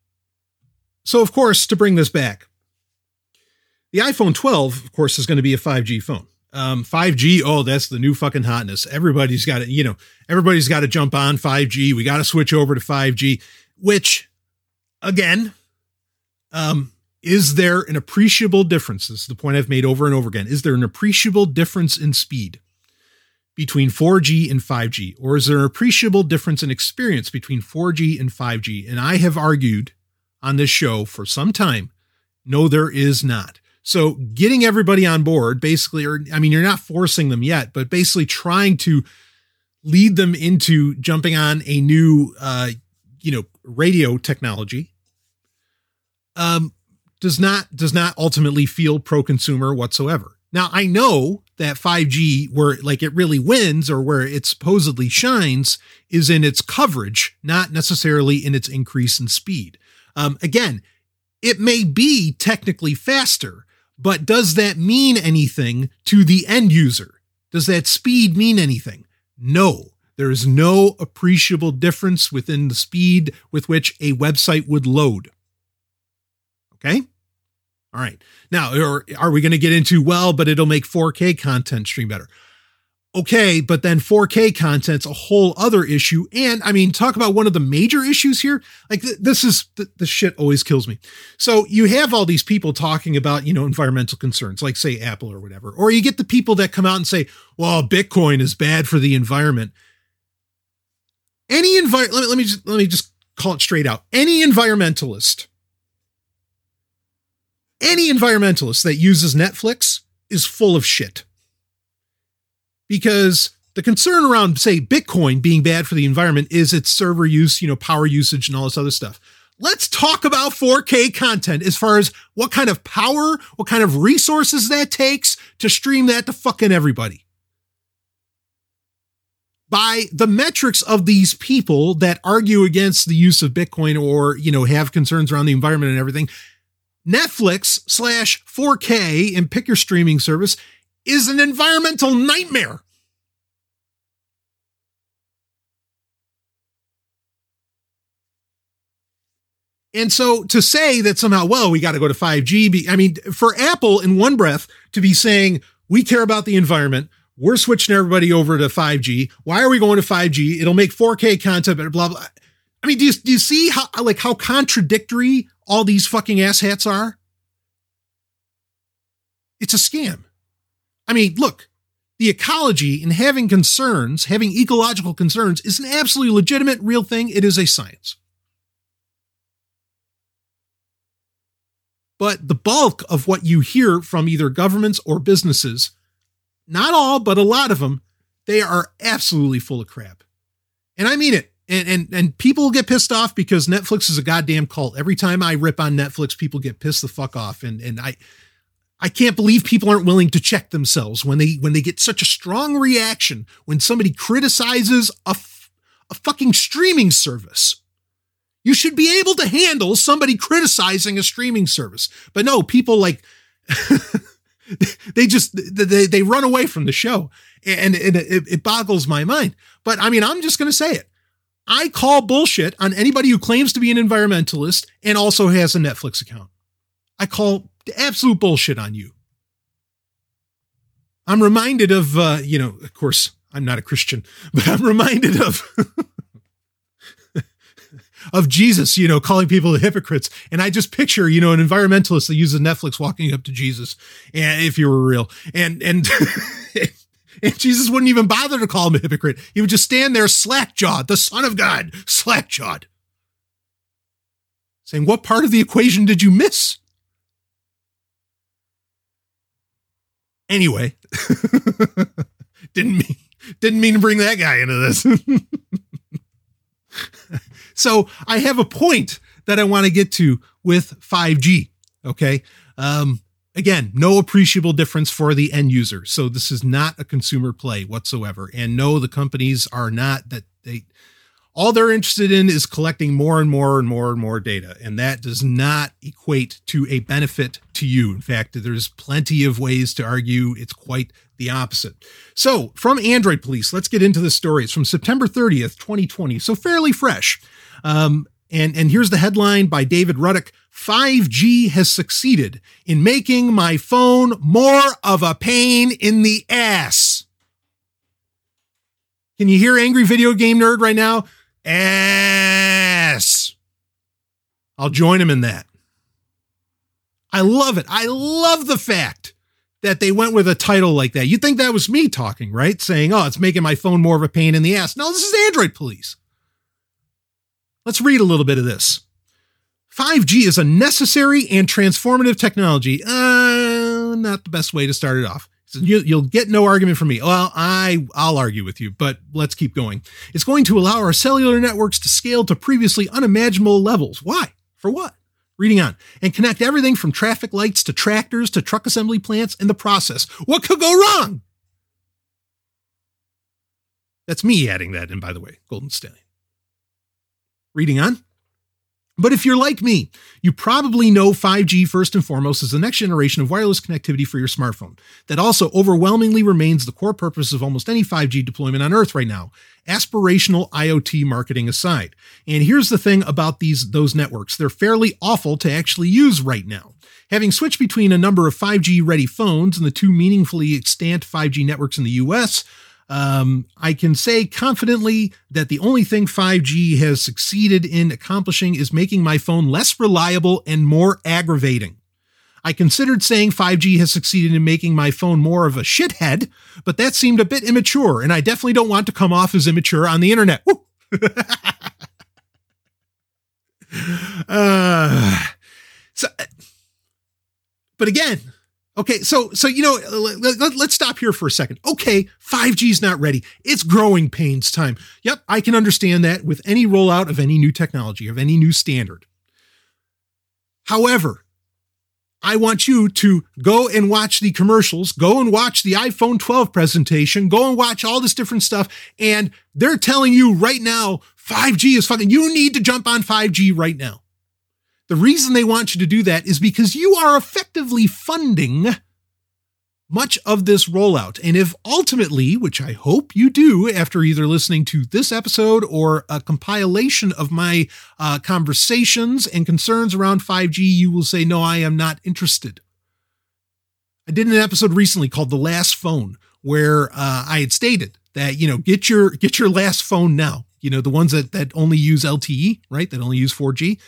So, of course, to bring this back, the iPhone 12, of course, is going to be a 5G phone. Um, 5G, oh, that's the new fucking hotness. Everybody's got to, you know, everybody's got to jump on 5G. We got to switch over to 5G, which again, um, is there an appreciable difference? This is the point I've made over and over again. Is there an appreciable difference in speed between 4G and 5G? Or is there an appreciable difference in experience between 4G and 5G? And I have argued on this show for some time no, there is not. So getting everybody on board, basically, or I mean, you're not forcing them yet, but basically trying to lead them into jumping on a new, uh, you know, radio technology um, does not does not ultimately feel pro consumer whatsoever. Now I know that 5G, where like it really wins or where it supposedly shines, is in its coverage, not necessarily in its increase in speed. Um, again, it may be technically faster, but does that mean anything to the end user? Does that speed mean anything? No. There is no appreciable difference within the speed with which a website would load. Okay. All right. Now, are, are we going to get into, well, but it'll make 4K content stream better? Okay, but then 4K content's a whole other issue. And I mean, talk about one of the major issues here. Like th- this is the, the shit always kills me. So you have all these people talking about, you know, environmental concerns, like say Apple or whatever. Or you get the people that come out and say, well, Bitcoin is bad for the environment. Any envir- let me, let me just let me just call it straight out. Any environmentalist any environmentalist that uses Netflix is full of shit. Because the concern around, say, Bitcoin being bad for the environment is its server use, you know, power usage and all this other stuff. Let's talk about 4K content as far as what kind of power, what kind of resources that takes to stream that to fucking everybody. By the metrics of these people that argue against the use of Bitcoin or, you know, have concerns around the environment and everything, Netflix slash 4K and pick your streaming service is an environmental nightmare. And so to say that somehow, well, we got to go to 5G, I mean, for Apple in one breath to be saying, we care about the environment, we're switching everybody over to 5G. Why are we going to 5G? It'll make 4K content, blah, blah, blah. I mean, do you, do you see how, like, how contradictory all these fucking asshats are? It's a scam. I mean, look, the ecology and having concerns, having ecological concerns is an absolutely legitimate, real thing. It is a science. But the bulk of what you hear from either governments or businesses, not all, but a lot of them, they are absolutely full of crap. And I mean it and and and people get pissed off because Netflix is a goddamn cult. Every time I rip on Netflix, people get pissed the fuck off, and and I I can't believe people aren't willing to check themselves when they when they get such a strong reaction when somebody criticizes a, f- a fucking streaming service. You should be able to handle somebody criticizing a streaming service. But no, people like [LAUGHS] they just they they run away from the show and, and it, it boggles my mind. But I mean, I'm just going to say it. I call bullshit on anybody who claims to be an environmentalist and also has a Netflix account. I call absolute bullshit on you. I'm reminded of, uh, you know, of course, I'm not a Christian, [LAUGHS] but I'm reminded of. [LAUGHS] of Jesus, you know, calling people hypocrites. And I just picture, you know, an environmentalist that uses Netflix walking up to Jesus, and if you were real, and and [LAUGHS] and Jesus wouldn't even bother to call him a hypocrite. He would just stand there slack jawed, the Son of God, slack jawed, saying, "What part of the equation did you miss?" Anyway, [LAUGHS] didn't mean didn't mean to bring that guy into this. [LAUGHS] so I have a point that I want to get to with 5G. Okay. Um, again, no appreciable difference for the end user. So this is not a consumer play whatsoever. And no, the companies are not that they all they're interested in is collecting more and more and more and more data. And that does not equate to a benefit to you. In fact, there's plenty of ways to argue it's quite the opposite. So, from Android Police, let's get into the story. It's from September 30th, 2020, so fairly fresh. Um, and, and here's the headline by David Ruddock 5G has succeeded in making my phone more of a pain in the ass. Can you hear Angry Video Game Nerd right now? ass. I'll join him in that. I love it. I love the fact that they went with a title like that. You'd think that was me talking, right? Saying, oh, it's making my phone more of a pain in the ass. No, this is Android Police. Let's read a little bit of this. 5G is a necessary and transformative technology. Uh, not the best way to start it off. You, will get no argument from me. Well, I I'll argue with you, but let's keep going. It's going to allow our cellular networks to scale to previously unimaginable levels. Why? For what? Reading on and connect everything from traffic lights to tractors to truck assembly plants in the process. What could go wrong? That's me adding that in, by the way, Golden Stallion. Reading on. But if you're like me, you probably know 5G first and foremost is the next generation of wireless connectivity for your smartphone. That also overwhelmingly remains the core purpose of almost any 5G deployment on Earth right now, aspirational IoT marketing aside. And here's the thing about these those networks. They're fairly awful to actually use right now. Having switched between a number of 5G ready phones and the two meaningfully extant 5G networks in the US, um, I can say confidently that the only thing 5G has succeeded in accomplishing is making my phone less reliable and more aggravating. I considered saying 5G has succeeded in making my phone more of a shithead, but that seemed a bit immature, and I definitely don't want to come off as immature on the internet. [LAUGHS] uh, so, but again, Okay, so so you know, let, us stop here for a second. Okay, 5G is not ready. It's growing pains time. Yep, I can understand that with any rollout of any new technology, of any new standard. However, I want you to go and watch the commercials, go and watch the iPhone 12 presentation, go and watch all this different stuff. And they're telling you right now, 5G is fucking, you need to jump on 5G right now. The reason they want you to do that is because you are effectively funding much of this rollout. And if ultimately, which I hope you do after either listening to this episode or a compilation of my uh, conversations and concerns around 5G, you will say, no, I am not interested. I did an episode recently called The Last Phone where uh, I had stated that, you know, get your, get your last phone now, you know, the ones that, that only use LTE, right? That only use 4G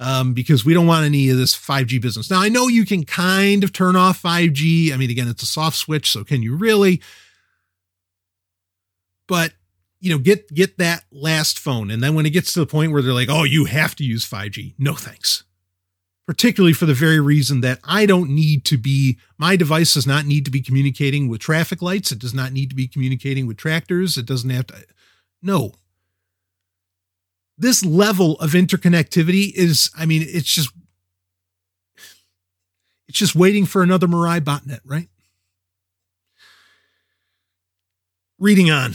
um, because we don't want any of this 5G business. Now, I know you can kind of turn off 5G. I mean, again, it's a soft switch, so can you really? But you know, get get that last phone, and then when it gets to the point where they're like, "Oh, you have to use 5G," no thanks. Particularly for the very reason that I don't need to be, my device does not need to be communicating with traffic lights. It does not need to be communicating with tractors. It doesn't have to. No, this level of interconnectivity is, I mean, it's just, It's just waiting for another Mirai botnet, right? Reading on.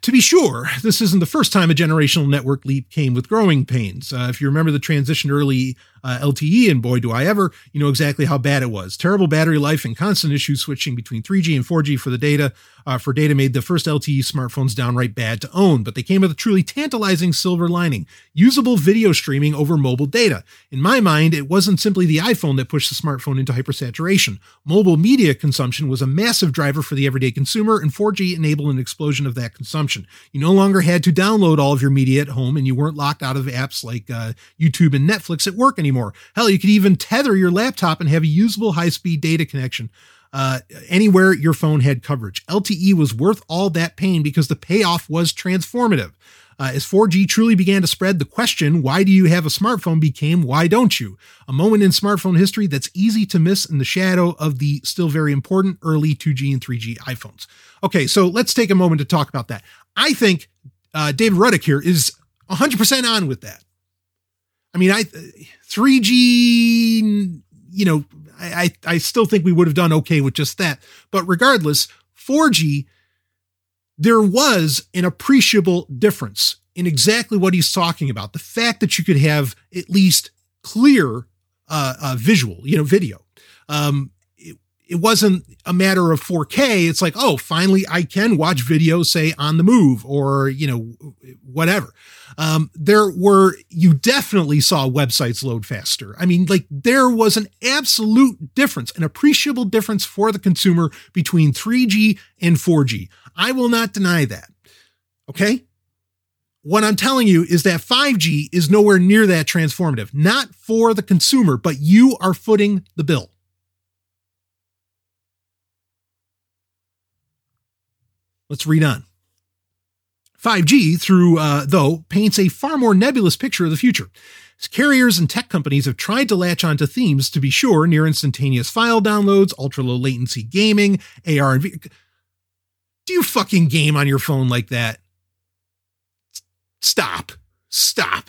To be sure, this isn't the first time a generational network leap came with growing pains. Uh, if you remember the transition early uh, LTE, and boy, do I ever, you know exactly how bad it was. Terrible battery life and constant issues switching between 3G and 4G for the data. Uh, for data made the first LTE smartphones downright bad to own, but they came with a truly tantalizing silver lining usable video streaming over mobile data. In my mind, it wasn't simply the iPhone that pushed the smartphone into hypersaturation. Mobile media consumption was a massive driver for the everyday consumer, and 4G enabled an explosion of that consumption. You no longer had to download all of your media at home, and you weren't locked out of apps like uh, YouTube and Netflix at work anymore anymore. Hell, you could even tether your laptop and have a usable high speed data connection. Uh, anywhere your phone had coverage. LTE was worth all that pain because the payoff was transformative. Uh, as 4G truly began to spread, the question, why do you have a smartphone, became, why don't you? A moment in smartphone history that's easy to miss in the shadow of the still very important early 2G and 3G iPhones. Okay, so let's take a moment to talk about that. I think uh, David Ruddock here is 100% on with that. I mean, I 3G, you know, I, I still think we would have done okay with just that. But regardless, 4G, there was an appreciable difference in exactly what he's talking about. The fact that you could have at least clear uh, uh, visual, you know, video. Um, it wasn't a matter of 4K. It's like, oh, finally I can watch video, say on the move or, you know, whatever. Um, there were, you definitely saw websites load faster. I mean, like there was an absolute difference, an appreciable difference for the consumer between 3G and 4G. I will not deny that. Okay. What I'm telling you is that 5G is nowhere near that transformative, not for the consumer, but you are footing the bill. Let's read on. 5G, through uh, though, paints a far more nebulous picture of the future. Carriers and tech companies have tried to latch onto themes, to be sure, near instantaneous file downloads, ultra low latency gaming, AR and V. Do you fucking game on your phone like that? Stop. Stop.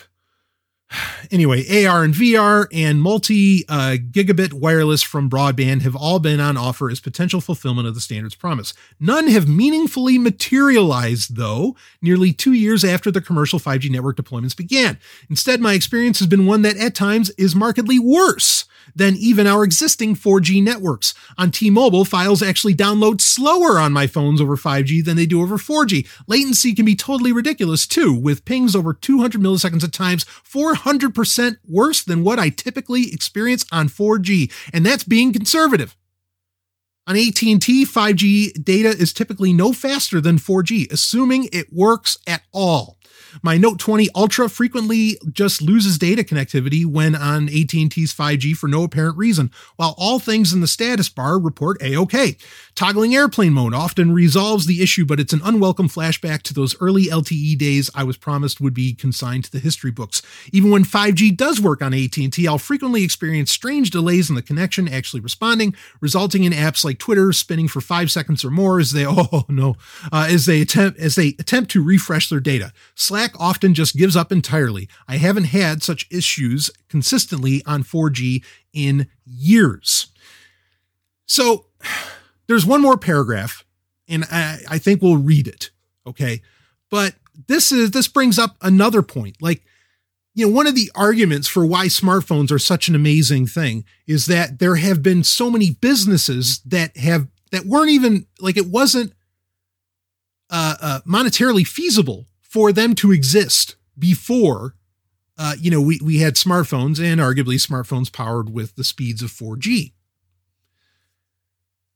Anyway, AR and VR and multi uh, gigabit wireless from broadband have all been on offer as potential fulfillment of the standard's promise. None have meaningfully materialized, though, nearly two years after the commercial 5G network deployments began. Instead, my experience has been one that at times is markedly worse than even our existing 4G networks. On T-Mobile, files actually download slower on my phones over 5G than they do over 4G. Latency can be totally ridiculous too, with pings over 200 milliseconds at times, 400% worse than what I typically experience on 4G, and that's being conservative. On AT&T, 5G data is typically no faster than 4G, assuming it works at all. My Note 20 Ultra frequently just loses data connectivity when on AT&T's 5G for no apparent reason, while all things in the status bar report A-OK. Toggling airplane mode often resolves the issue, but it's an unwelcome flashback to those early LTE days I was promised would be consigned to the history books. Even when 5G does work on AT&T, I'll frequently experience strange delays in the connection actually responding, resulting in apps like Twitter spinning for 5 seconds or more as they [LAUGHS] oh no, uh, as they attempt as they attempt to refresh their data. Slash Often just gives up entirely. I haven't had such issues consistently on 4G in years. So there's one more paragraph, and I, I think we'll read it. Okay. But this is this brings up another point. Like, you know, one of the arguments for why smartphones are such an amazing thing is that there have been so many businesses that have that weren't even like it wasn't uh, uh, monetarily feasible for them to exist before uh, you know we, we had smartphones and arguably smartphones powered with the speeds of 4g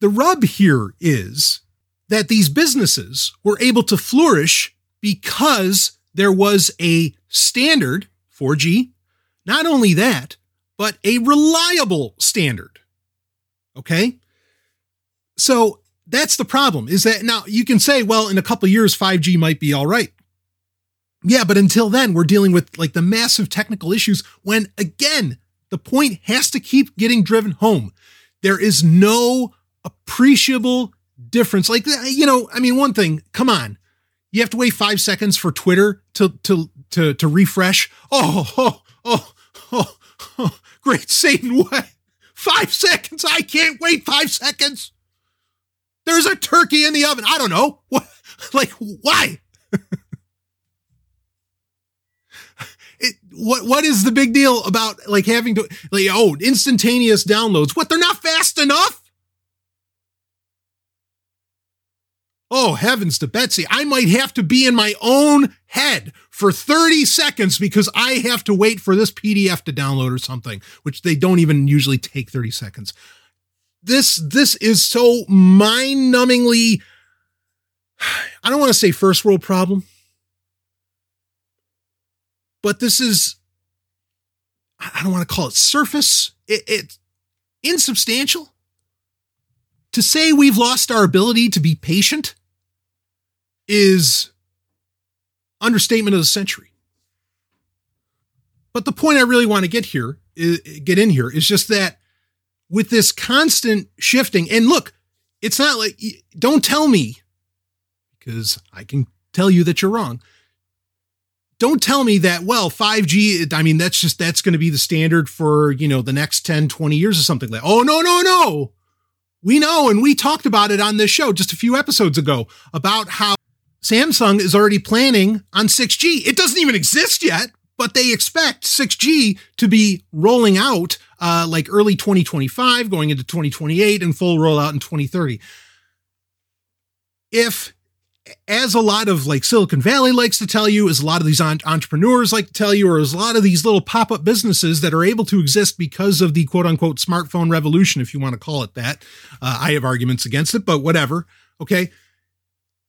the rub here is that these businesses were able to flourish because there was a standard 4g not only that but a reliable standard okay? So that's the problem is that now you can say well in a couple years 5g might be all right yeah, but until then, we're dealing with like the massive technical issues when again, the point has to keep getting driven home. There is no appreciable difference. Like, uh, you know, I mean, one thing, come on. You have to wait five seconds for Twitter to, to, to, to refresh. Oh, [LAUGHS] oh, oh, oh, oh great Satan. What? Five seconds. I can't wait five seconds. There's a turkey in the oven. I don't know. What, [LAUGHS] like, why? [LAUGHS] it, what what is the big deal about like having to like oh instantaneous downloads? What they're not fast enough? Oh heavens to Betsy! I might have to be in my own head for 30 seconds because I have to wait for this PDF to download or something, which they don't even usually take 30 seconds. This this is so mind-numbingly [SIGHS] I don't want to say first world problem but this is, I don't want to call it surface, it, it's insubstantial. To say we've lost our ability to be patient is understatement of the century. But the point I really want to get here, get in here, is just that with this constant shifting, and look, it's not like, don't tell me, because I can tell you that you're wrong don't tell me that well 5g i mean that's just that's going to be the standard for you know the next 10 20 years or something like oh no no no! We know and we talked about it on this show just a few episodes ago about how samsung is already planning on 6g it doesn't even exist yet but they expect 6g to be rolling out uh, like early 2025 going into 2028 and full rollout in 2030 if as a lot of like Silicon Valley likes to tell you, as a lot of these entrepreneurs like to tell you, or as a lot of these little pop up businesses that are able to exist because of the quote unquote smartphone revolution, if you want to call it that. Uh, I have arguments against it, but whatever. Okay.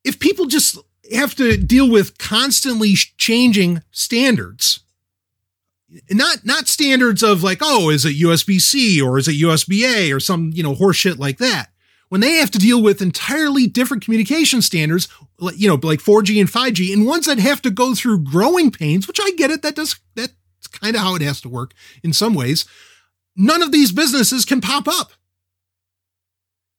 If people just have to deal with constantly changing standards, not not standards of like, oh, is it USB C or is it USB A or some you know horseshit like that when they have to deal with entirely different communication standards, you know, like 4G and 5G, and ones that have to go through growing pains, which I get it, that does that's kind of how it has to work in some ways. None of these businesses can pop up.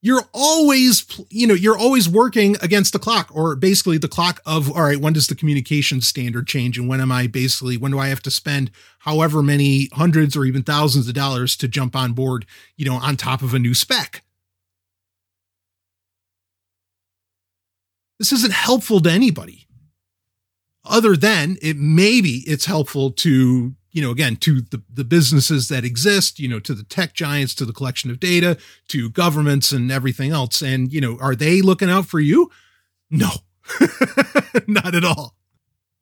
You're always, you know, you're always working against the clock, or basically the clock of, all right, when does the communication standard change? And when am I basically, when do I have to spend however many hundreds or even thousands of dollars to jump on board, you know, on top of a new spec? This isn't helpful to anybody. Other than it maybe it's helpful to you know again to the, the businesses that exist you know to the tech giants to the collection of data to governments and everything else. And you know are they looking out for you? No [LAUGHS] not at all.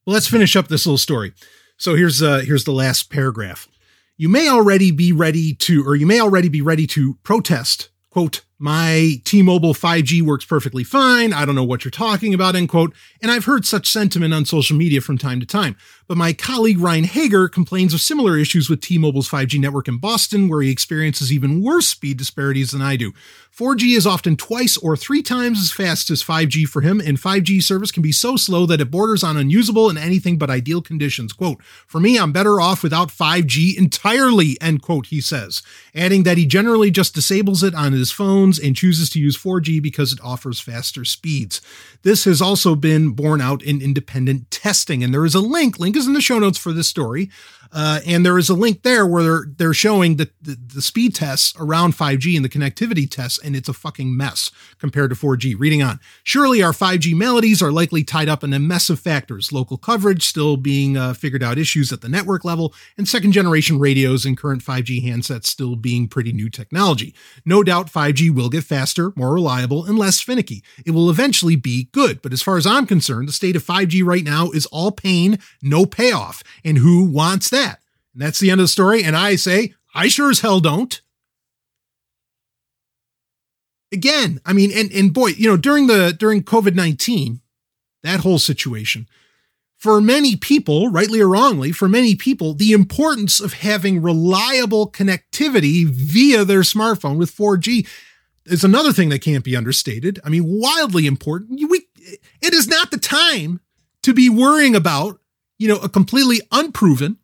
Well, let's finish up this little story. So here's uh here's the last paragraph. You may already be ready to or you may already be ready to protest quote my T-Mobile 5G works perfectly fine. I don't know what you're talking about, end quote. And I've heard such sentiment on social media from time to time. But my colleague Ryne Hager complains of similar issues with T-Mobile's 5G network in Boston, where he experiences even worse speed disparities than I do. 4G is often twice or three times as fast as 5G for him, and 5G service can be so slow that it borders on unusable in anything but ideal conditions. Quote, for me, I'm better off without 5G entirely, end quote, he says, adding that he generally just disables it on his phones and chooses to use 4G because it offers faster speeds. This has also been borne out in independent testing, and there is a link, link is in the show notes for this story, uh, and there is a link there where they're, they're showing the, the, the speed tests around 5G and the connectivity tests, and it's a fucking mess compared to 4G. Reading on. Surely our 5G melodies are likely tied up in a mess of factors, local coverage still being uh, figured out issues at the network level, and second generation radios and current 5G handsets still being pretty new technology. No doubt 5G will get faster, more reliable, and less finicky. It will eventually be good, but as far as I'm concerned, the state of 5G right now is all pain, no payoff. And who wants that? And that's the end of the story. And I say, I sure as hell don't. Again, I mean, and, and boy, you know, during the during COVID-19, that whole situation, for many people, rightly or wrongly, for many people, the importance of having reliable connectivity via their smartphone with 4G is another thing that can't be understated. I mean, wildly important. We, it is not the time to be worrying about, you know, a completely unproven,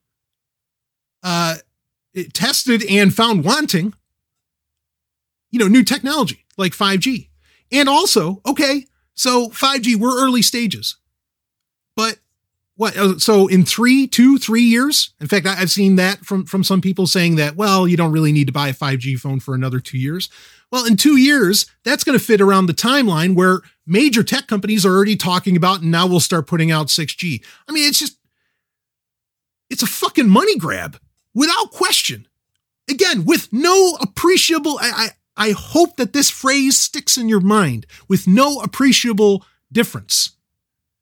uh, tested and found wanting, you know, new technology like 5G. And also, okay, so 5G, we're early stages. But what? uh, So in three, two, three years. In fact, I've seen that from from some people saying that. Well, you don't really need to buy a 5G phone for another two years. Well, in two years, that's going to fit around the timeline where major tech companies are already talking about, and now we'll start putting out 6G. I mean, it's just, it's a fucking money grab without question. Again, with no appreciable, I, I, I hope that this phrase sticks in your mind with no appreciable difference,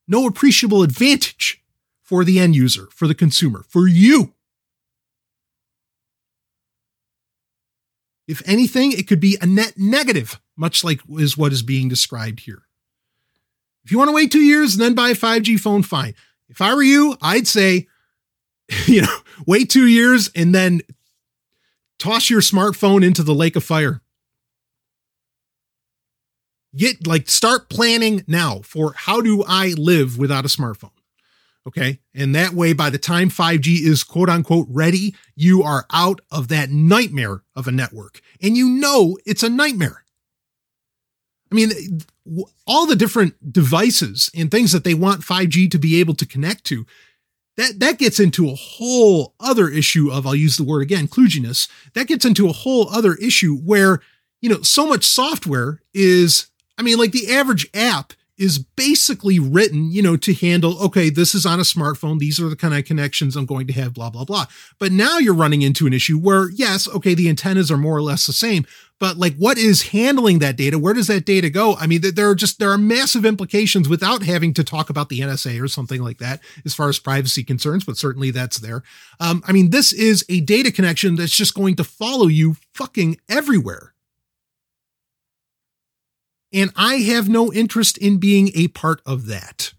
no appreciable advantage for the end user, for the consumer, for you. If anything, it could be a net negative, much like is what is being described here. If you want to wait two years and then buy a 5G phone, fine. If I were you, I'd say, [LAUGHS] you know, wait two years and then toss your smartphone into the lake of fire. Get like start planning now for how do I live without a smartphone? Okay. And that way, by the time 5G is quote unquote ready, you are out of that nightmare of a network. And you know it's a nightmare. I mean, all the different devices and things that they want 5G to be able to connect to, that, that gets into a whole other issue of, I'll use the word again, kludginess. That gets into a whole other issue where, you know, so much software is, I mean, like the average app is basically written, you know, to handle, okay, this is on a smartphone. These are the kind of connections I'm going to have, blah, blah, blah. But now you're running into an issue where, yes, okay, the antennas are more or less the same, but like what is handling that data? Where does that data go? I mean, there are just, there are massive implications without having to talk about the NSA or something like that as far as privacy concerns, but certainly that's there. Um, I mean, this is a data connection that's just going to follow you fucking everywhere. And I have no interest in being a part of that.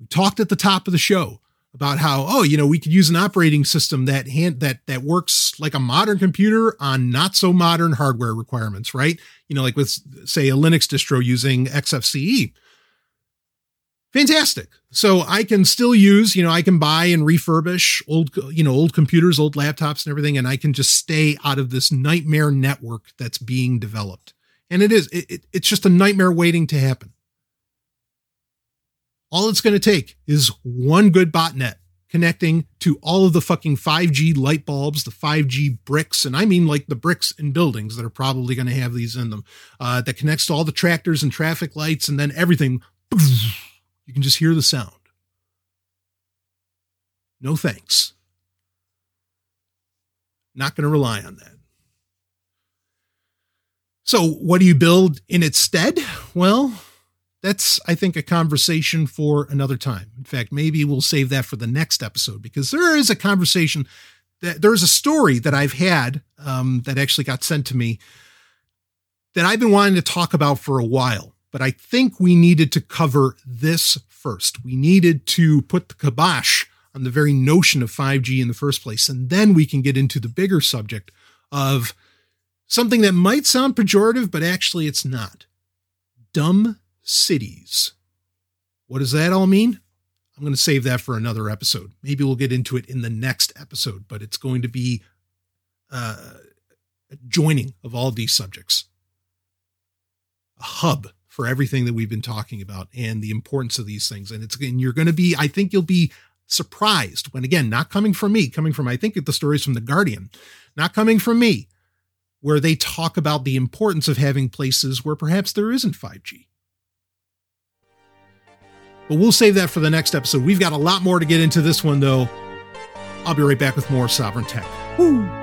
We talked at the top of the show about how, oh, you know, we could use an operating system that hand, that that works like a modern computer on not so modern hardware requirements, right? You know, like with say a Linux distro using XFCE. Fantastic. So I can still use, you know, I can buy and refurbish old, you know, old computers, old laptops and everything, and I can just stay out of this nightmare network that's being developed. And it is, it, it, it's just a nightmare waiting to happen. All it's going to take is one good botnet connecting to all of the fucking 5G light bulbs, the 5G bricks, and I mean like the bricks in buildings that are probably going to have these in them, uh, that connects to all the tractors and traffic lights, and then everything, you can just hear the sound. No thanks. Not going to rely on that. So, what do you build in its stead? Well, that's, I think, a conversation for another time. In fact, maybe we'll save that for the next episode because there is a conversation that there is a story that I've had um, that actually got sent to me that I've been wanting to talk about for a while. But I think we needed to cover this first. We needed to put the kibosh on the very notion of 5G in the first place. And then we can get into the bigger subject of something that might sound pejorative, but actually it's not. Dumb cities. What does that all mean? I'm going to save that for another episode. Maybe we'll get into it in the next episode, but it's going to be uh, a joining of all of these subjects, a hub for everything that we've been talking about and the importance of these things. And it's and you're going to be, I think you'll be surprised when again, not coming from me, coming from I think the stories from the Guardian, not coming from me, where they talk about the importance of having places where perhaps there isn't 5G. But we'll save that for the next episode. We've got a lot more to get into this one, though. I'll be right back with more Sovereign Tech. Woo!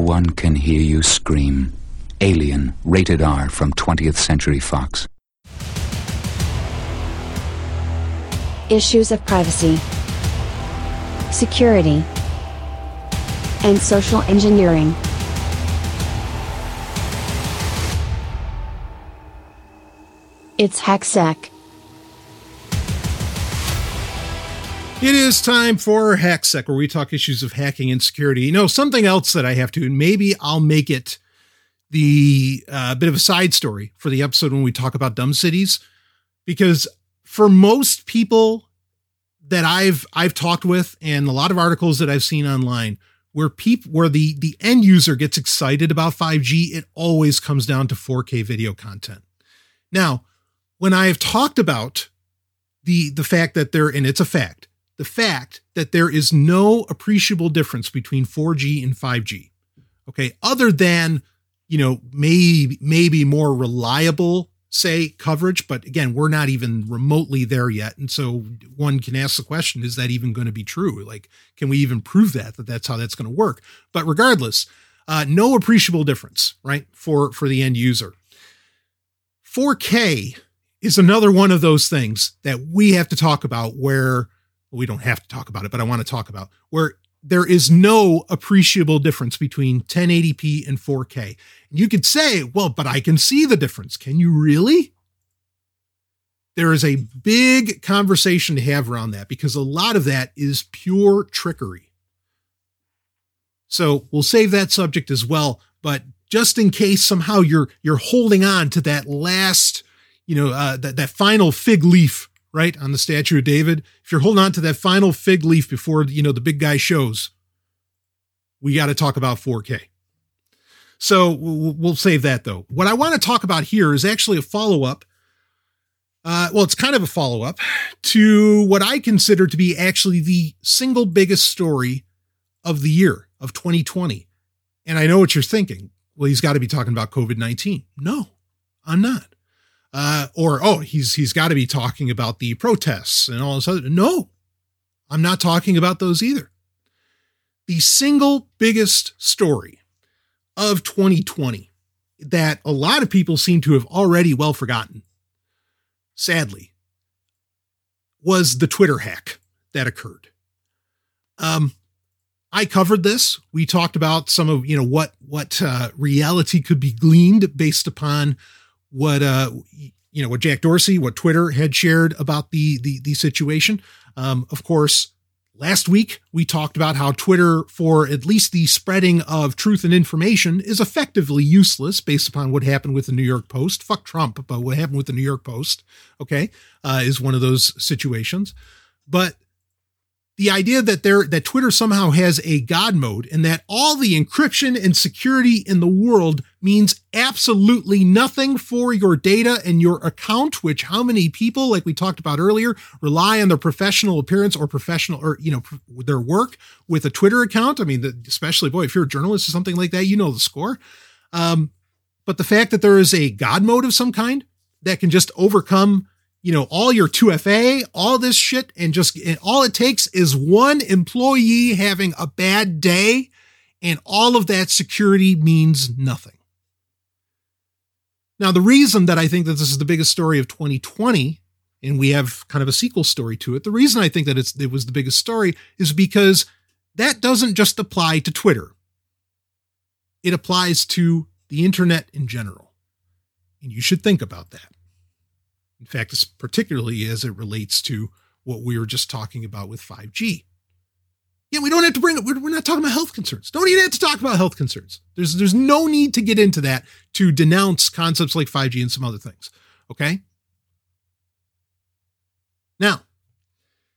One can hear you scream. Alien, rated R from 20th Century Fox. Issues of privacy, security, and social engineering. It's HackSec. It is time for HackSec, where we talk issues of hacking and security. You know, something else that I have to, and maybe I'll make it the uh, bit of a side story for the episode when we talk about dumb cities, because for most people that I've I've talked with, and a lot of articles that I've seen online, where people where the the end user gets excited about 5G, it always comes down to 4K video content. Now, when I have talked about the the fact that there, and it's a fact the fact that there is no appreciable difference between 4G and 5G. Okay, other than, you know, maybe maybe more reliable say coverage, but again, we're not even remotely there yet. And so one can ask the question, is that even going to be true? Like, can we even prove that, that that's how that's going to work? But regardless, uh, no appreciable difference, right? For, for the end user. 4K is another one of those things that we have to talk about where we don't have to talk about it, but I want to talk about where there is no appreciable difference between 1080p and 4K. You could say, well, but I can see the difference. Can you really? There is a big conversation to have around that because a lot of that is pure trickery. So we'll save that subject as well. But just in case somehow you're you're holding on to that last, you know, uh, that that final fig leaf right on the statue of David, if you're holding on to that final fig leaf before you know the big guy shows, we got to talk about 4K. So we'll save that though. What I want to talk about here is actually a follow up. Uh, well, it's kind of a follow up to what I consider to be actually the single biggest story of the year of 2020. And I know what you're thinking. Well, he's got to be talking about COVID 19. No, I'm not uh, or oh, he's he's got to be talking about the protests and all this other. No, I'm not talking about those either. The single biggest story of 2020 that a lot of people seem to have already well forgotten, sadly, was the Twitter hack that occurred. Um, I covered this. We talked about some of you know what what uh, reality could be gleaned based upon what uh you know what Jack Dorsey, what Twitter had shared about the the the situation. Um, of course, last week we talked about how Twitter, for at least the spreading of truth and information, is effectively useless based upon what happened with the New York Post. Fuck Trump, but what happened with the New York Post, okay, uh, is one of those situations. But the idea that there that Twitter somehow has a god mode and that all the encryption and security in the world means absolutely nothing for your data and your account which how many people like we talked about earlier rely on their professional appearance or professional or you know their work with a Twitter account? I mean especially boy if you're a journalist or something like that you know the score. Um, but the fact that there is a god mode of some kind that can just overcome you know, all your 2FA, all this shit, and just and all it takes is one employee having a bad day, and all of that security means nothing. Now, the reason that I think that this is the biggest story of 2020, and we have kind of a sequel story to it, the reason I think that it's it was the biggest story is because that doesn't just apply to Twitter. It applies to the internet in general. And you should think about that. In fact, particularly as it relates to what we were just talking about with 5G. Yeah, we don't have to bring it. We're, we're not talking about health concerns. Don't even have to talk about health concerns. There's there's no need to get into that to denounce concepts like 5G and some other things. Okay. Now,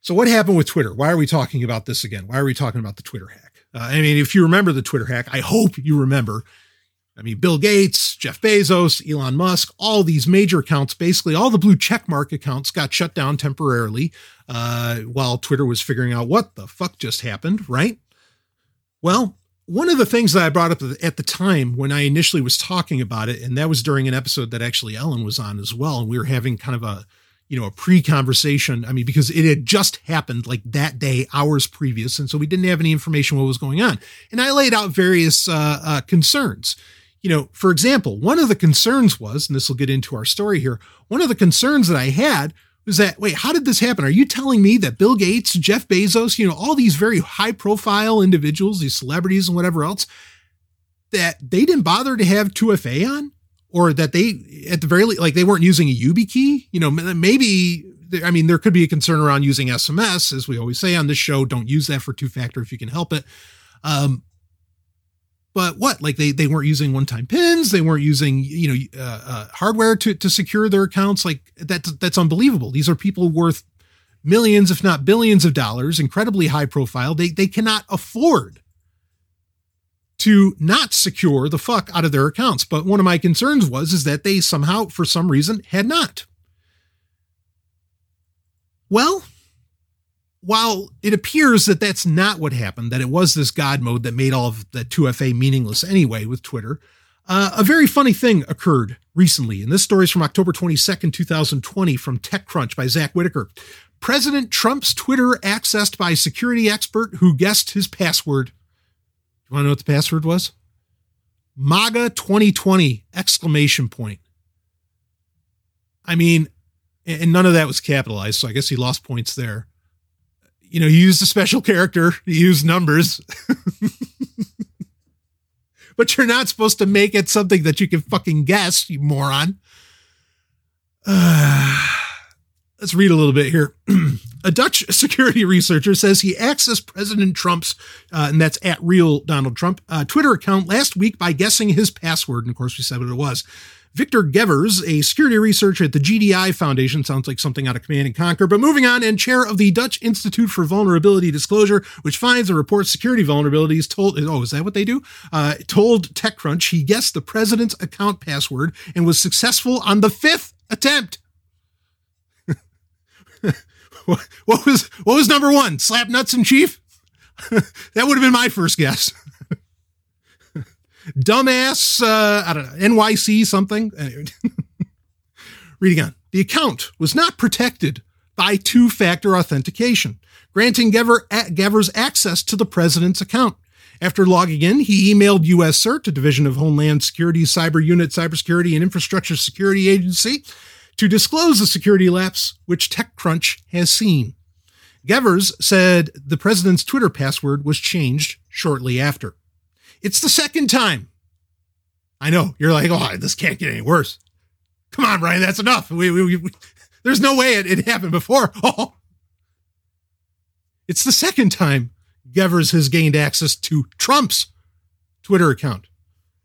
so what happened with Twitter? Why are we talking about this again? Why are we talking about the Twitter hack? Uh, I mean, if you remember the Twitter hack, I hope you remember I mean, Bill Gates, Jeff Bezos, Elon Musk, all these major accounts, basically all the blue checkmark accounts got shut down temporarily uh, while Twitter was figuring out what the fuck just happened, right? Well, one of the things that I brought up at the time when I initially was talking about it, and that was during an episode that actually Ellen was on as well, and we were having kind of a you know, a pre-conversation. I mean, because it had just happened like that day, hours previous, and so we didn't have any information what was going on. And I laid out various uh, uh, concerns you know, for example, one of the concerns was, and this will get into our story here, one of the concerns that I had was that, wait, how did this happen? Are you telling me that Bill Gates, Jeff Bezos, you know, all these very high profile individuals, these celebrities and whatever else, that they didn't bother to have 2FA on? or that they at the very least like they weren't using a YubiKey. You know, maybe I mean there could be a concern around using SMS, as we always say on this show. Don't use that for two factor if you can help it. Um, but what? Like they they weren't using one time pins. They weren't using you know uh, uh, hardware to to secure their accounts. Like that's that's unbelievable. These are people worth millions if not billions of dollars incredibly high profile. They they cannot afford to not secure the fuck out of their accounts. But one of my concerns was is that they somehow for some reason had not. Well while it appears that that's not what happened, that it was this God mode that made all of the 2FA meaningless anyway with Twitter, uh, a very funny thing occurred recently. And this story is from October 22nd, 2020, from TechCrunch by Zach Whittaker. President Trump's Twitter accessed by security expert who guessed his password. You want to know what the password was? MAGA 2020 exclamation point. I mean, and none of that was capitalized, so I guess he lost points there you know, used a special character, you numbers. [LAUGHS] but you're not supposed to make it something that you can fucking guess, you moron. Uh, [SIGHS] let's read a little bit here. [CLEARS THROAT] a Dutch [LAUGHS] security researcher says he accessed President Trump's, uh, and that's at real Donald Trump, uh, Twitter account last week by guessing his password. And of course, we said what it was. Victor Gevers, a security researcher at the GDI Foundation, sounds like something out of Command and Conquer, but moving on, and chair of the Dutch Institute for Vulnerability Disclosure, which finds and reports security vulnerabilities, told, oh, is that what they do? Uh, told TechCrunch he guessed the president's account password and was successful on the fifth attempt. [LAUGHS] [LAUGHS] what was what was number one? Slap nuts and chief? [LAUGHS] that would have been my first guess [LAUGHS] dumbass, uh, I don't know, NYC something. Reading on. The account was not protected by two factor authentication, granting Gever, Gevers access to the president's account. After logging in, he emailed US CERT, a division of Homeland Security Cyber Unit Cybersecurity and Infrastructure Security Agency, to disclose the security lapse which TechCrunch has seen. Gevers said the president's Twitter password was changed shortly after. It's the second time. I know you're like, oh, this can't get any worse. Come on, Brian, that's enough. We, we, we there's no way it, it happened before. [LAUGHS] Oh, it's the second time Gevers has gained access to Trump's Twitter account.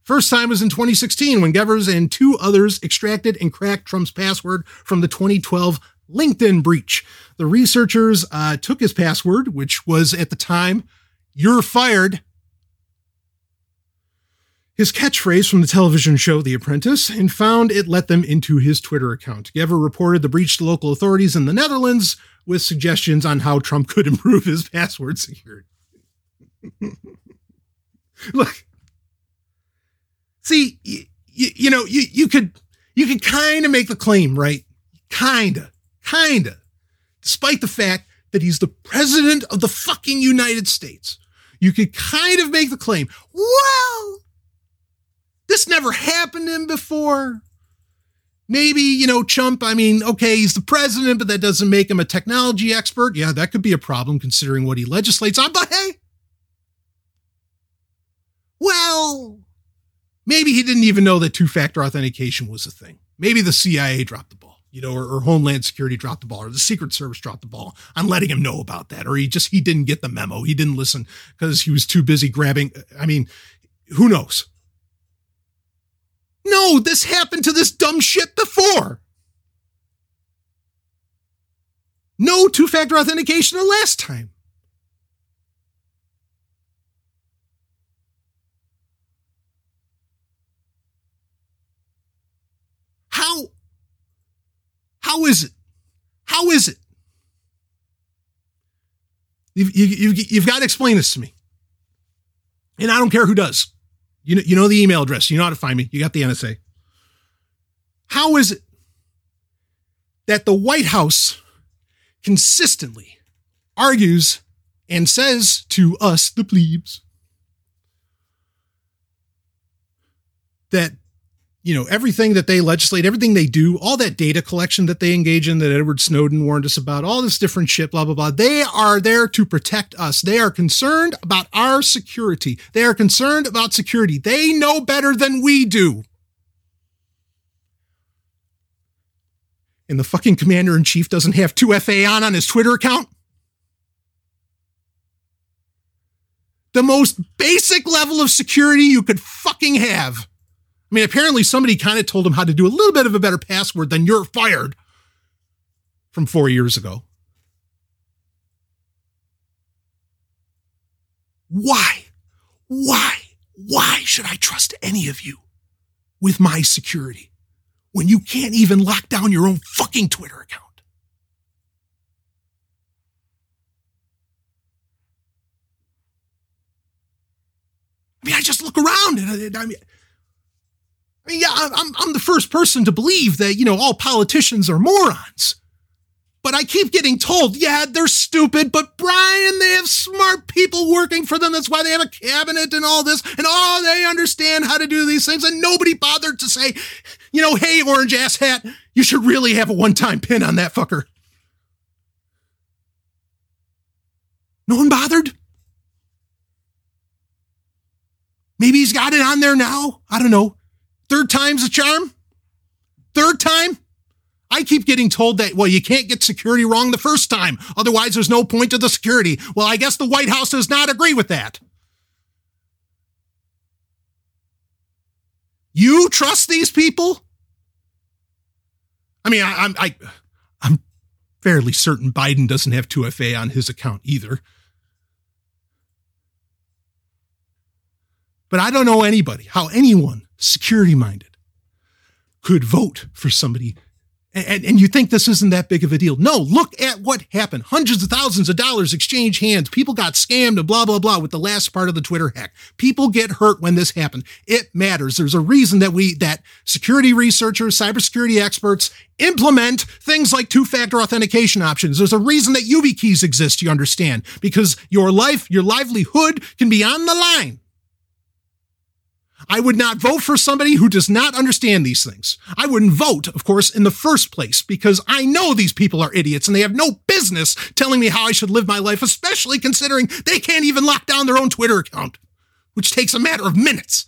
First time was in 2016 when Gevers and two others extracted and cracked Trump's password from the 2012 LinkedIn breach. The researchers uh, took his password, which was at the time, you're fired, his catchphrase from the television show The Apprentice and found it let them into his Twitter account. Gever reported the breach to local authorities in the Netherlands with suggestions on how Trump could [LAUGHS] improve his password security. [LAUGHS] Look, see, you, you know, you, you could you could kind of make the claim, right? Kinda, kinda, despite the fact that he's the president of the fucking United States. You could kind of make the claim, well, this never happened to him before. Maybe, you know, Chump, I mean, okay, he's the president, but that doesn't make him a technology expert. Yeah, that could be a problem considering what he legislates on, but hey, well, maybe he didn't even know that two factor authentication was a thing. Maybe the CIA dropped the ball, you know, or, or, Homeland Security dropped the ball, or the Secret Service dropped the ball on letting him know about that, or he just he didn't get the memo, he didn't listen because he was too busy grabbing. I mean, who knows? No, this happened to this dumb shit before. No two factor authentication the last time. How? How is it? How is it? You've, you, you, you've got to explain this to me. And I don't care who does. You know, you know the email address. You know how to find me. You got the NSA. How is it that the White House consistently argues and says to us, the plebes, that you know everything that they legislate everything they do all that data collection that they engage in that edward snowden warned us about all this different shit blah blah blah they are there to protect us they are concerned about our security they are concerned about security they know better than we do and the fucking commander in chief doesn't have 2FA on on his Twitter account? The most basic level of security you could fucking have. I mean, apparently somebody kind of told him how to do a little bit of a better password than you're fired from four years ago. Why? Why? Why should I trust any of you with my security when you can't even lock down your own fucking Twitter account? I mean, I just look around and I, I mean, I mean, yeah, I'm, I'm the first person to believe that, you know, all politicians are morons. But I keep getting told, yeah, they're stupid, but Brian, they have smart people working for them. That's why they have a cabinet and all this. And oh, they understand how to do these things. And nobody bothered to say, you know, hey, orange ass hat, you should really have a one time pin on that fucker. No one bothered? Maybe he's got it on there now. I don't know. Third time's a charm? Third time? I keep getting told that, well, you can't get security wrong the first time. Otherwise, there's no point to the security. Well, I guess the White House does not agree with that. You trust these people? I mean, I, am I, I'm fairly certain Biden doesn't have 2FA on his account either. But I don't know anybody, how anyone security minded could vote for somebody. And, and, you think this isn't that big of a deal. No, look at what happened. Hundreds of thousands of dollars exchange hands. People got scammed and blah, blah, blah with the last part of the Twitter hack. People get hurt when this happened. It matters. There's a reason that we, that security researchers, cybersecurity experts implement things like two-factor authentication options. There's a reason that YubiKeys exist, you understand, because your life, your livelihood can be on the line. I would not vote for somebody who does not understand these things. I wouldn't vote, of course, in the first place because I know these people are idiots and they have no business telling me how I should live my life, especially considering they can't even lock down their own Twitter account, which takes a matter of minutes.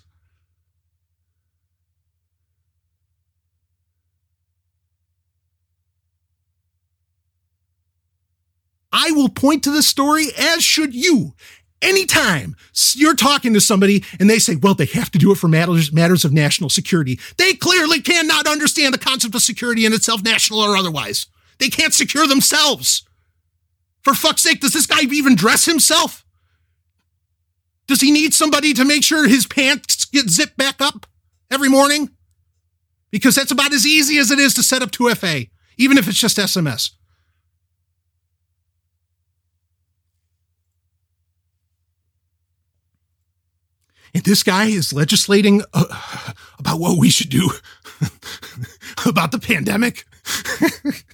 I will point to this story, as should you, Anytime you're talking to somebody and they say, well, they have to do it for matters, matters of national security, they clearly cannot understand the concept of security in itself, national or otherwise. They can't secure themselves. For fuck's sake, does this guy even dress himself? Does he need somebody to make sure his pants get zipped back up every morning? Because that's about as easy as it is to set up 2FA, even if it's just SMS. And this guy is legislating uh, about what we should do [LAUGHS] about the pandemic. [LAUGHS]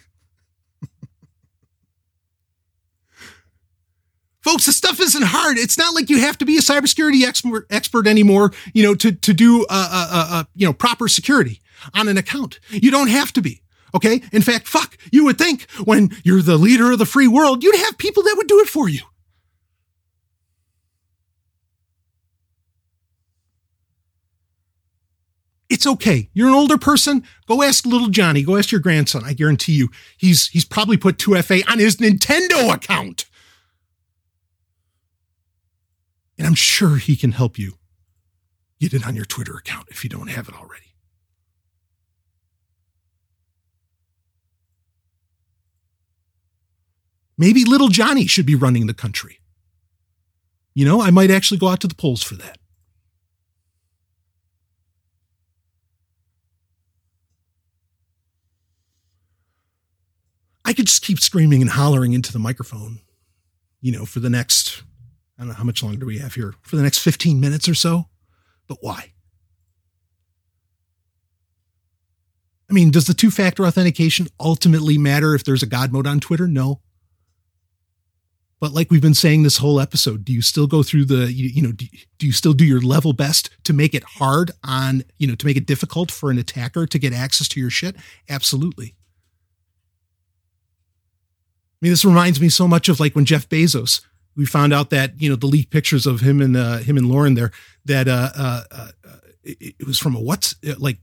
Folks, this stuff isn't hard. It's not like you have to be a cybersecurity expert, expert anymore, you know, to, to do, uh, uh, uh, uh, you know, proper security on an account. You don't have to be. Okay. In fact, fuck, you would think when you're the leader of the free world, you'd have people that would do it for you. It's okay. You're an older person. Go ask little Johnny. Go ask your grandson. I guarantee you, he's he's probably put 2FA on his Nintendo account. And I'm sure he can help you get it on your Twitter account if you don't have it already. Maybe little Johnny should be running the country. You know, I might actually go out to the polls for that. I could just keep screaming and hollering into the microphone, you know, for the next, I don't know, how much longer do we have here? For the next 15 minutes or so. But why? I mean, does the two factor authentication ultimately matter if there's a God mode on Twitter? No. But like we've been saying this whole episode, do you still go through the, you, you know, do, do you still do your level best to make it hard on, you know, to make it difficult for an attacker to get access to your shit? Absolutely. I mean, this reminds me so much of like when Jeff Bezos. We found out that you know the leaked pictures of him and uh, him and Lauren there that uh, uh, uh, it, it, was from a what's uh, like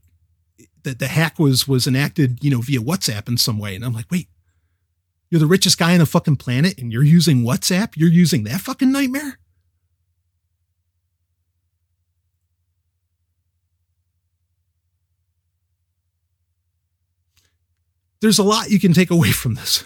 that the hack was was enacted, you know, via WhatsApp in some way. And I'm like, wait, you're the richest guy on the fucking planet and you're using WhatsApp? You're using that fucking nightmare? There's a lot you can take away from this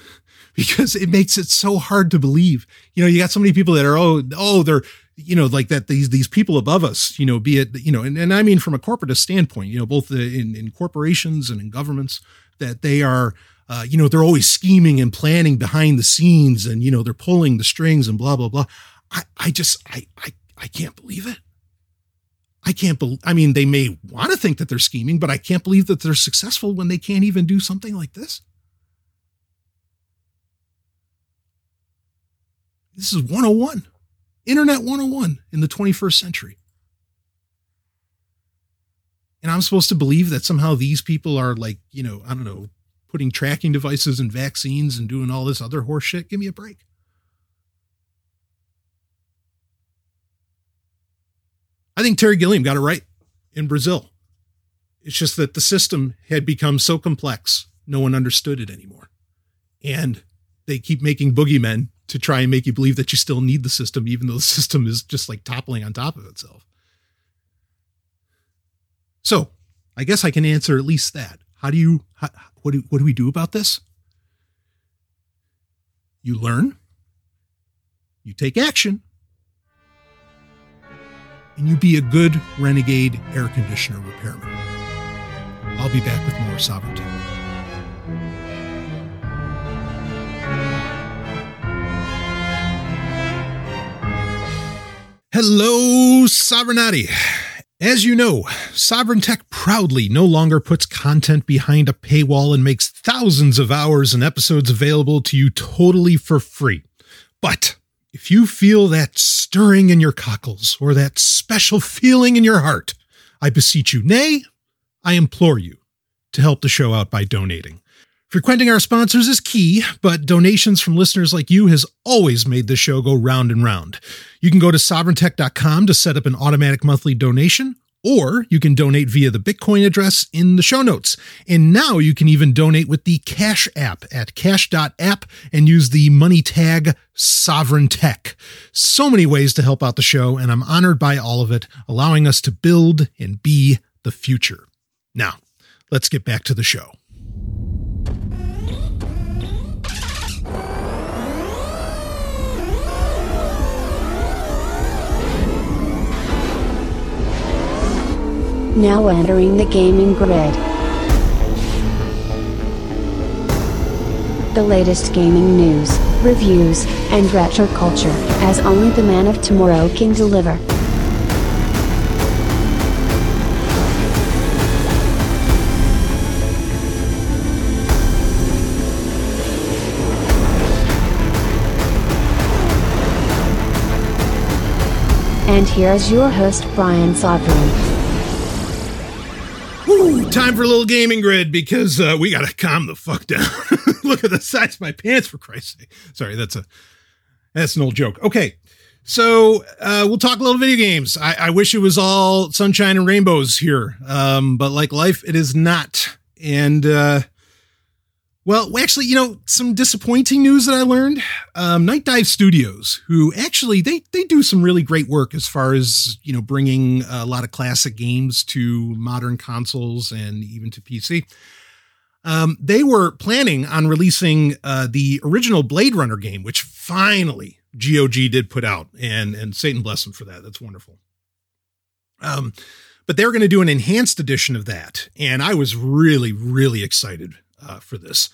because it makes it so hard to believe. You know, you got so many people that are, oh, oh, they're, you know, like that these these people above us, you know, be it, you know, and, and I mean from a corporatist standpoint, you know, both in, in corporations and in governments, that they are, uh, you know, they're always scheming and planning behind the scenes and, you know, they're pulling the strings and blah, blah, blah. I, I just, I, I, I can't believe it. I can't believe, I mean, they may want to think that they're scheming, but I can't believe that they're successful when they can't even do something like this. This is 101, Internet 101 in the 21st century. And I'm supposed to believe that somehow these people are like, you know, I don't know, putting tracking devices and vaccines and doing all this other horse shit. Give me a break. I think Terry Gilliam got it right in Brazil. It's just that the system had become so complex, no one understood it anymore. And they keep making boogeymen to try and make you believe that you still need the system, even though the [LAUGHS] system is just like toppling on top of itself. So I guess I can answer at least that. How do you, how, what, do, what do we do about this? You learn, you take action, and you be a good renegade air conditioner repairman. I'll be back with more sovereignty. Hello, Sovereignty. As you know, Sovereign Tech proudly no longer puts content behind a paywall and makes thousands of hours and episodes available to you totally for free. But if you feel that stirring in your cockles or that special feeling in your heart, I beseech you, nay, I implore you to help the show out by donating. Frequenting our sponsors is key, but donations from listeners like you has always made this show go round and round. You can go to sovereigntech.com to set up an automatic monthly donation, or you can donate via the Bitcoin address in the show notes. And now you can even donate with the Cash app at cash.app and use the money tag Sovereign Tech. So many ways to help out the show, and I'm honored by all of it, allowing us to build and be the future. Now, let's get back to the show. Now entering the gaming grid. The latest gaming news, reviews, and retro culture, as only the man of tomorrow can deliver. And here's your host, Brian Sovereign. Time for a little gaming grid because uh, we got to calm the fuck down. [LAUGHS] Look at the size of my pants, for Christ's sake. Sorry, that's a that's an old joke. Okay, so uh, we'll talk a little video games. I, I, wish it was all sunshine and rainbows here, um, but like life, it is not. And uh, well, actually, you know, some disappointing news that I learned. Um, Nightdive Studios, who actually they they do some really great work as far as you know bringing a lot of classic games to modern consoles and even to PC. Um, they were planning on releasing uh, the original Blade Runner game, which finally GOG did put out, and and Satan bless them for that. That's wonderful. Um, but they're going to do an enhanced edition of that, and I was really really excited uh, for this.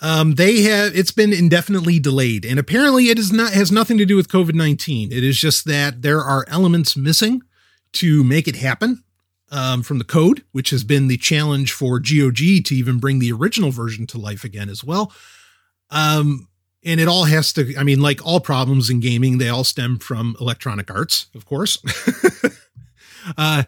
Um, they have it's been indefinitely delayed, and apparently it is not has nothing to do with COVID nineteen. It is just that there are elements missing to make it happen um, from the code, which has been the challenge for GOG to even bring the original version to life again as well. Um, and it all has to, I mean, like all problems in gaming, they all stem from Electronic Arts, of course. [LAUGHS] uh,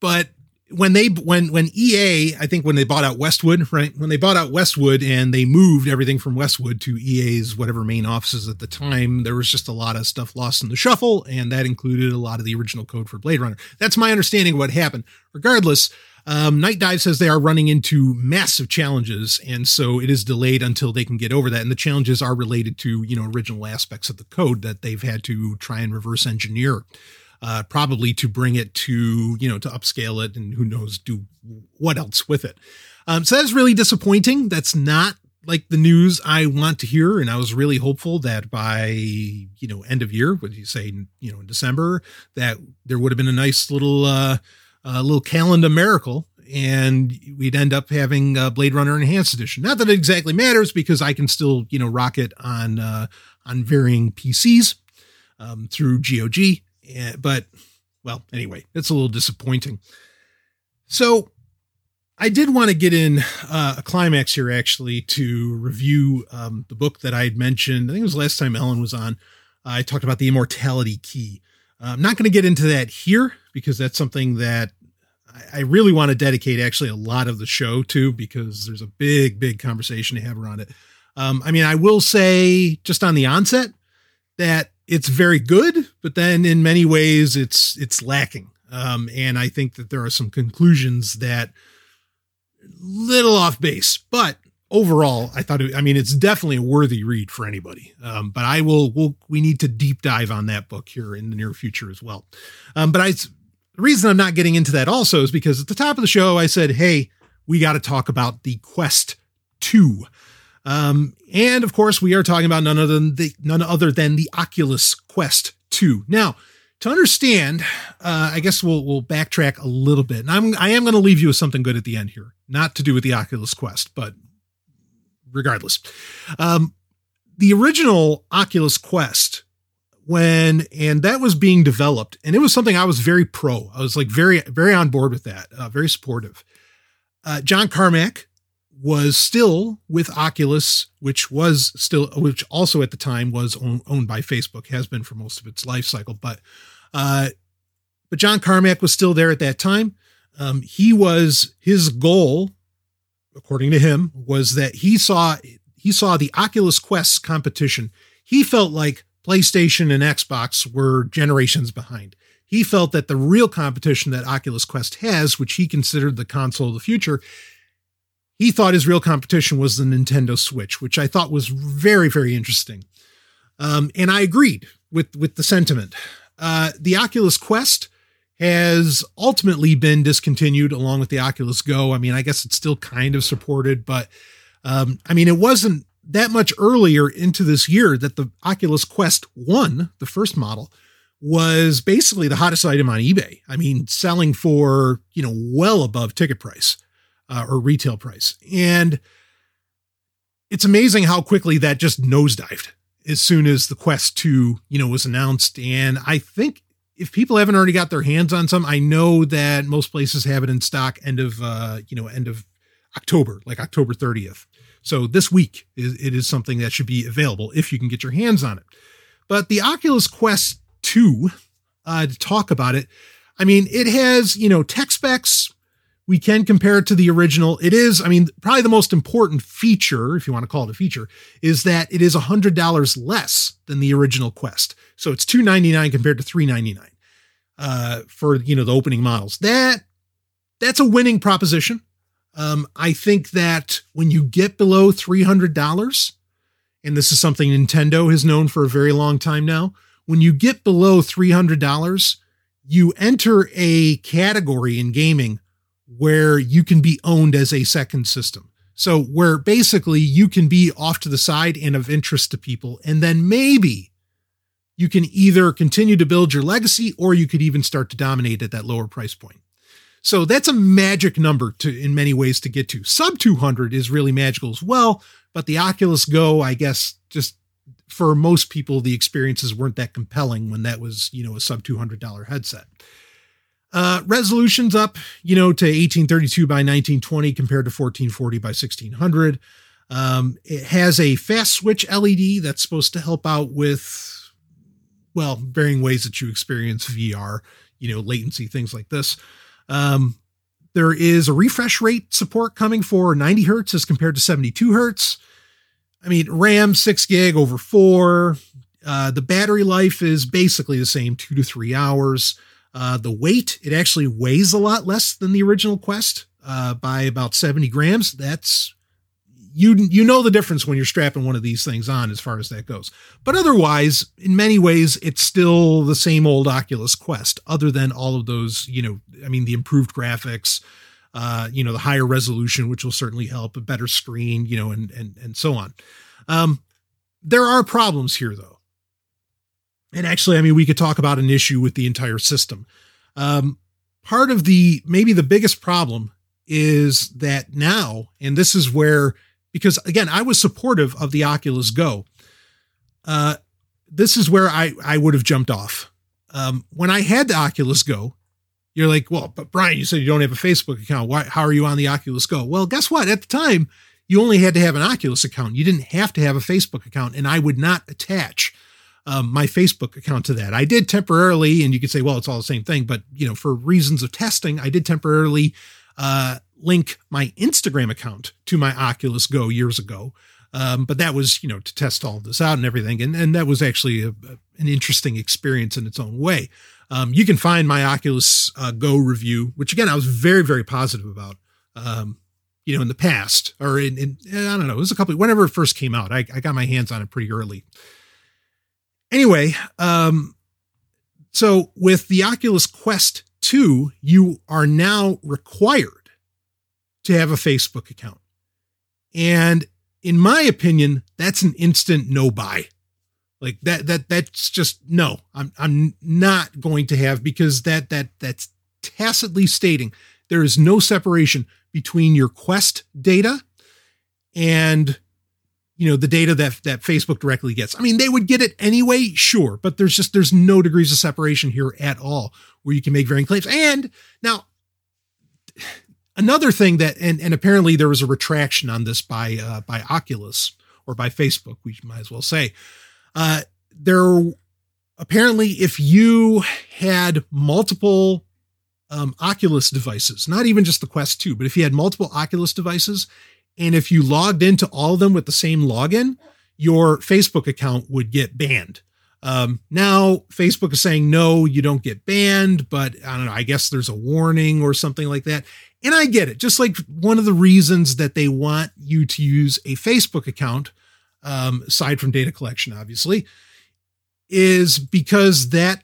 but when they when when EA, I think when they bought out Westwood, right? When they bought out Westwood and they moved everything from Westwood to EA's whatever main offices at the time, there was just a lot of stuff lost in the shuffle, and that included a lot of the original code for Blade Runner. That's my understanding of what happened. Regardless, Um, Nightdive says they are running into massive challenges, and so it is delayed until they can get over that. And the challenges are related to you know original aspects of the code that they've had to try and reverse engineer, uh, probably to bring it to you know to upscale it, and who knows do what else with it. Um, so that's really disappointing. That's not like the news I want to hear. And I was really hopeful that by, you know, end of year, would you say, you know, in December, that there would have been a nice little, uh, uh little calendar miracle and we'd end up having uh, Blade Runner Enhanced Edition. Not that it exactly matters because I can still, you know, rock it on, uh, on varying PCs, um, through GOG. But well, anyway, it's a little disappointing. So I did want to get in uh, a climax here, actually, to review um, the book that I had mentioned. I think it was last time Ellen was on. Uh, I talked about the immortality key. Uh, I'm not going to get into that here because that's something that I, I really want to dedicate actually a lot of the show to because there's a big, big conversation to have around it. Um, I mean, I will say just on the onset that it's very good, but then in many ways it's it's lacking. Um, and I think that there are some conclusions that little off base, but overall, I thought, it, I mean, it's definitely a worthy read for anybody. Um, but I will, we'll, we need to deep dive on that book here in the near future as well. Um, but I, the reason I'm not getting into that also is because at the top of the show, I said, Hey, we got to talk about the Quest 2. Um, and of course, we are talking about none other than the, none other than the Oculus Quest 2. Now, to understand, uh, I guess we'll we'll backtrack a little bit, and I'm I am going to leave you with something good at the end here, not to do with the Oculus Quest, but regardless, um, the original Oculus Quest when and that was being developed, and it was something I was very pro. I was like very very on board with that, uh, very supportive. Uh, John Carmack was still with Oculus, which was still, which also at the time was own, owned by Facebook, has been for most of its life cycle. But, uh, but John Carmack was still there at that time. Um, he was his goal, according to him, was that he saw he saw the Oculus Quest competition. He felt like PlayStation and Xbox were generations behind. He felt that the real competition that Oculus Quest has, which he considered the console of the future, he thought his real competition was the Nintendo Switch, which I thought was very, very interesting. Um, and I agreed with, with the sentiment. Uh, the Oculus Quest has ultimately been discontinued along with the Oculus Go. I mean, I guess it's still kind of supported, but um, I mean, it wasn't that much earlier into this year that the Oculus Quest 1, the first model, was basically the hottest item on eBay. I mean, selling for, you know, well above ticket price uh, or retail price. And it's amazing how quickly that just nosedived as soon as the Quest 2, you know, was announced. And I think if people haven't already got their hands on some, I know that most places have it in stock end of, uh, you know, end of October, like October 30th. So this week is, it is something that should be available if you can get your hands on it. But the Oculus Quest 2, uh, to talk about it, I mean, it has, you know, tech specs we can compare it to the original. It is, I mean, probably the most important feature, if you want to call it a feature, is that it is $100 less than the original Quest. So it's 299 compared to 399 uh, for, you know, the opening models. That that's a winning proposition. Um, I think that when you get below $300, and this is something Nintendo has known for a very long time now, when you get below $300, you enter a category in gaming where you can be owned as a second system. So where basically you can be off to the side and of interest to people. And then maybe you can either continue to build your legacy or you could even start to dominate at that lower price point. So that's a magic number to in many ways to get to. Sub 200 is really magical as well, but the Oculus Go, I guess, just for most people, the experiences weren't that compelling when that was, you know, a sub $200 headset. Uh, resolution's up, you know, to 1832 by 1920 compared to 1440 by 1600. Um, it has a fast switch LED that's supposed to help out with, well, varying ways that you experience VR, you know, latency, things like this. Um, there is a refresh rate support coming for 90 hertz as compared to 72 hertz. I mean, RAM six gig over four. Uh, the battery life is basically the same, two to three hours. Uh, the weight, it actually weighs a lot less than the original Quest uh, by about 70 grams. That's you you know the difference when you're strapping one of these things on as far as that goes. But otherwise, in many ways, it's still the same old Oculus Quest, other than all of those, you know, I mean, the improved graphics, uh, you know, the higher resolution, which will certainly help, a better screen, you know, and and and so on. Um, there are problems here though. And actually, I mean, we could talk about an issue with the entire system. Um, part of the maybe the biggest problem is that now, and this is where, because again, I was supportive of the Oculus Go. Uh, this is where I I would have jumped off. Um, when I had the Oculus Go, you're like, well, but Brian, you said you don't have a Facebook account. Why? How are you on the Oculus Go? Well, guess what? At the time, you only had to have an Oculus account. You didn't have to have a Facebook account, and I would not attach um, my Facebook account to that. I did temporarily, and you could say, well, it's all the same thing, but you know, for reasons of testing, I did temporarily uh, link my Instagram account to my Oculus Go years ago. Um, but that was, you know, to test all of this out and everything, and and that was actually a, a, an interesting experience in its own way. Um, you can find my Oculus uh, Go review, which again I was very very positive about. Um, you know, in the past, or in, in I don't know, it was a couple whenever it first came out. I, I got my hands on it pretty early. Anyway, um, so with the Oculus Quest 2, you are now required to have a Facebook account. And in my opinion, that's an instant no buy. Like that that that's just no. I'm I'm not going to have because that that that's tacitly stating there is no separation between your Quest data and you know the data that that Facebook directly gets. I mean, they would get it anyway, sure, but there's just there's no degrees of separation here at all where you can make varying claims. And now another thing that and and apparently there was a retraction on this by uh, by Oculus or by Facebook, we might as well say. Uh, there apparently if you had multiple um, Oculus devices, not even just the Quest 2, but if you had multiple Oculus devices and if you logged into all of them with the same login, your Facebook account would get banned. Um, now Facebook is saying no, you don't get banned, but I don't know. I guess there's a warning or something like that. And I get it. Just like one of the reasons that they want you to use a Facebook account, um, aside from data collection, obviously, is because that,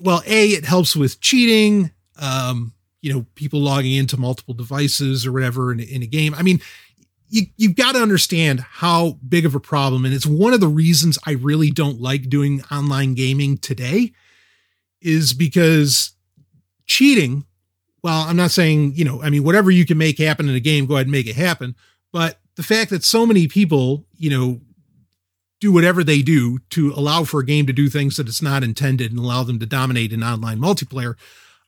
well, a it helps with cheating. Um, you know, people logging into multiple devices or whatever in, in a game. I mean, you, you've got to understand how big of a problem. And it's one of the reasons I really don't like doing online gaming today is because cheating, well, I'm not saying, you know, I mean, whatever you can make happen in a game, go ahead and make it happen. But the fact that so many people, you know, do whatever they do to allow for a game to do things that it's not intended and allow them to dominate in online multiplayer,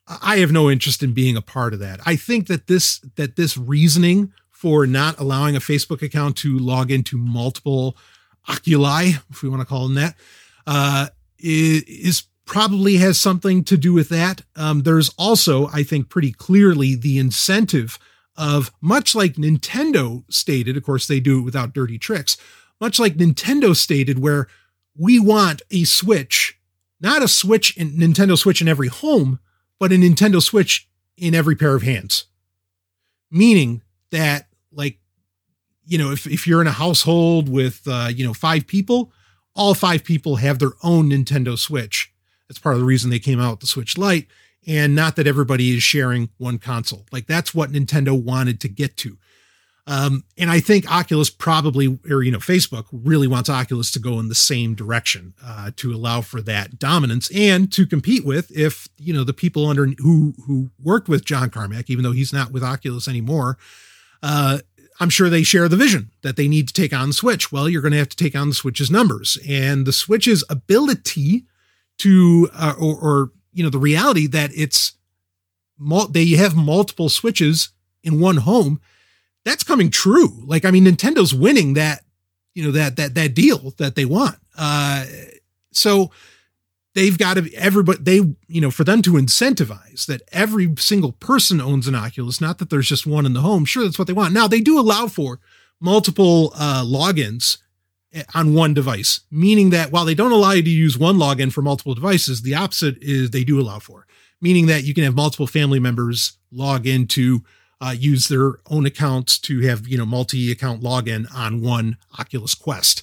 I have no interest in being a part of that. I think that this that this reasoning for not allowing a Facebook account to log into multiple oculi, if we want to call them that, uh, is, probably has something to do with that. Um, there's also, I think, pretty clearly the incentive of much like Nintendo stated. Of course, they do it without dirty tricks. Much like Nintendo stated, where we want a Switch, not a Switch in Nintendo Switch in every home, but a Nintendo Switch in every pair of hands. Meaning that, like, you know, if, if you're in a household with, uh, you know, five people, all five people have their own Nintendo Switch. That's part of the reason they came out with the Switch Lite. And not that everybody is sharing one console. Like, that's what Nintendo wanted to get to. Um, and I think Oculus probably, or you know, Facebook really wants Oculus to go in the same direction uh, to allow for that dominance and to compete with if you know the people under who who worked with John Carmack, even though he's not with Oculus anymore. Uh, I'm sure they share the vision that they need to take on the Switch. Well, you're going to have to take on the Switch's numbers and the Switch's ability to, uh, or, or you know, the reality that it's they have multiple switches in one home that's coming true. Like, I mean, Nintendo's winning that, you know, that, that, that deal that they want. Uh, so they've got to, everybody, they, you know, for them to incentivize that every single person owns an Oculus, not that there's just one in the home. Sure, that's what they want. Now they do allow for multiple, uh, logins on one device, meaning that while they don't allow you to use one login for multiple devices, the opposite is they do allow for, meaning that you can have multiple family members log in to uh, use their own accounts to have, you know, multi account login on one Oculus Quest.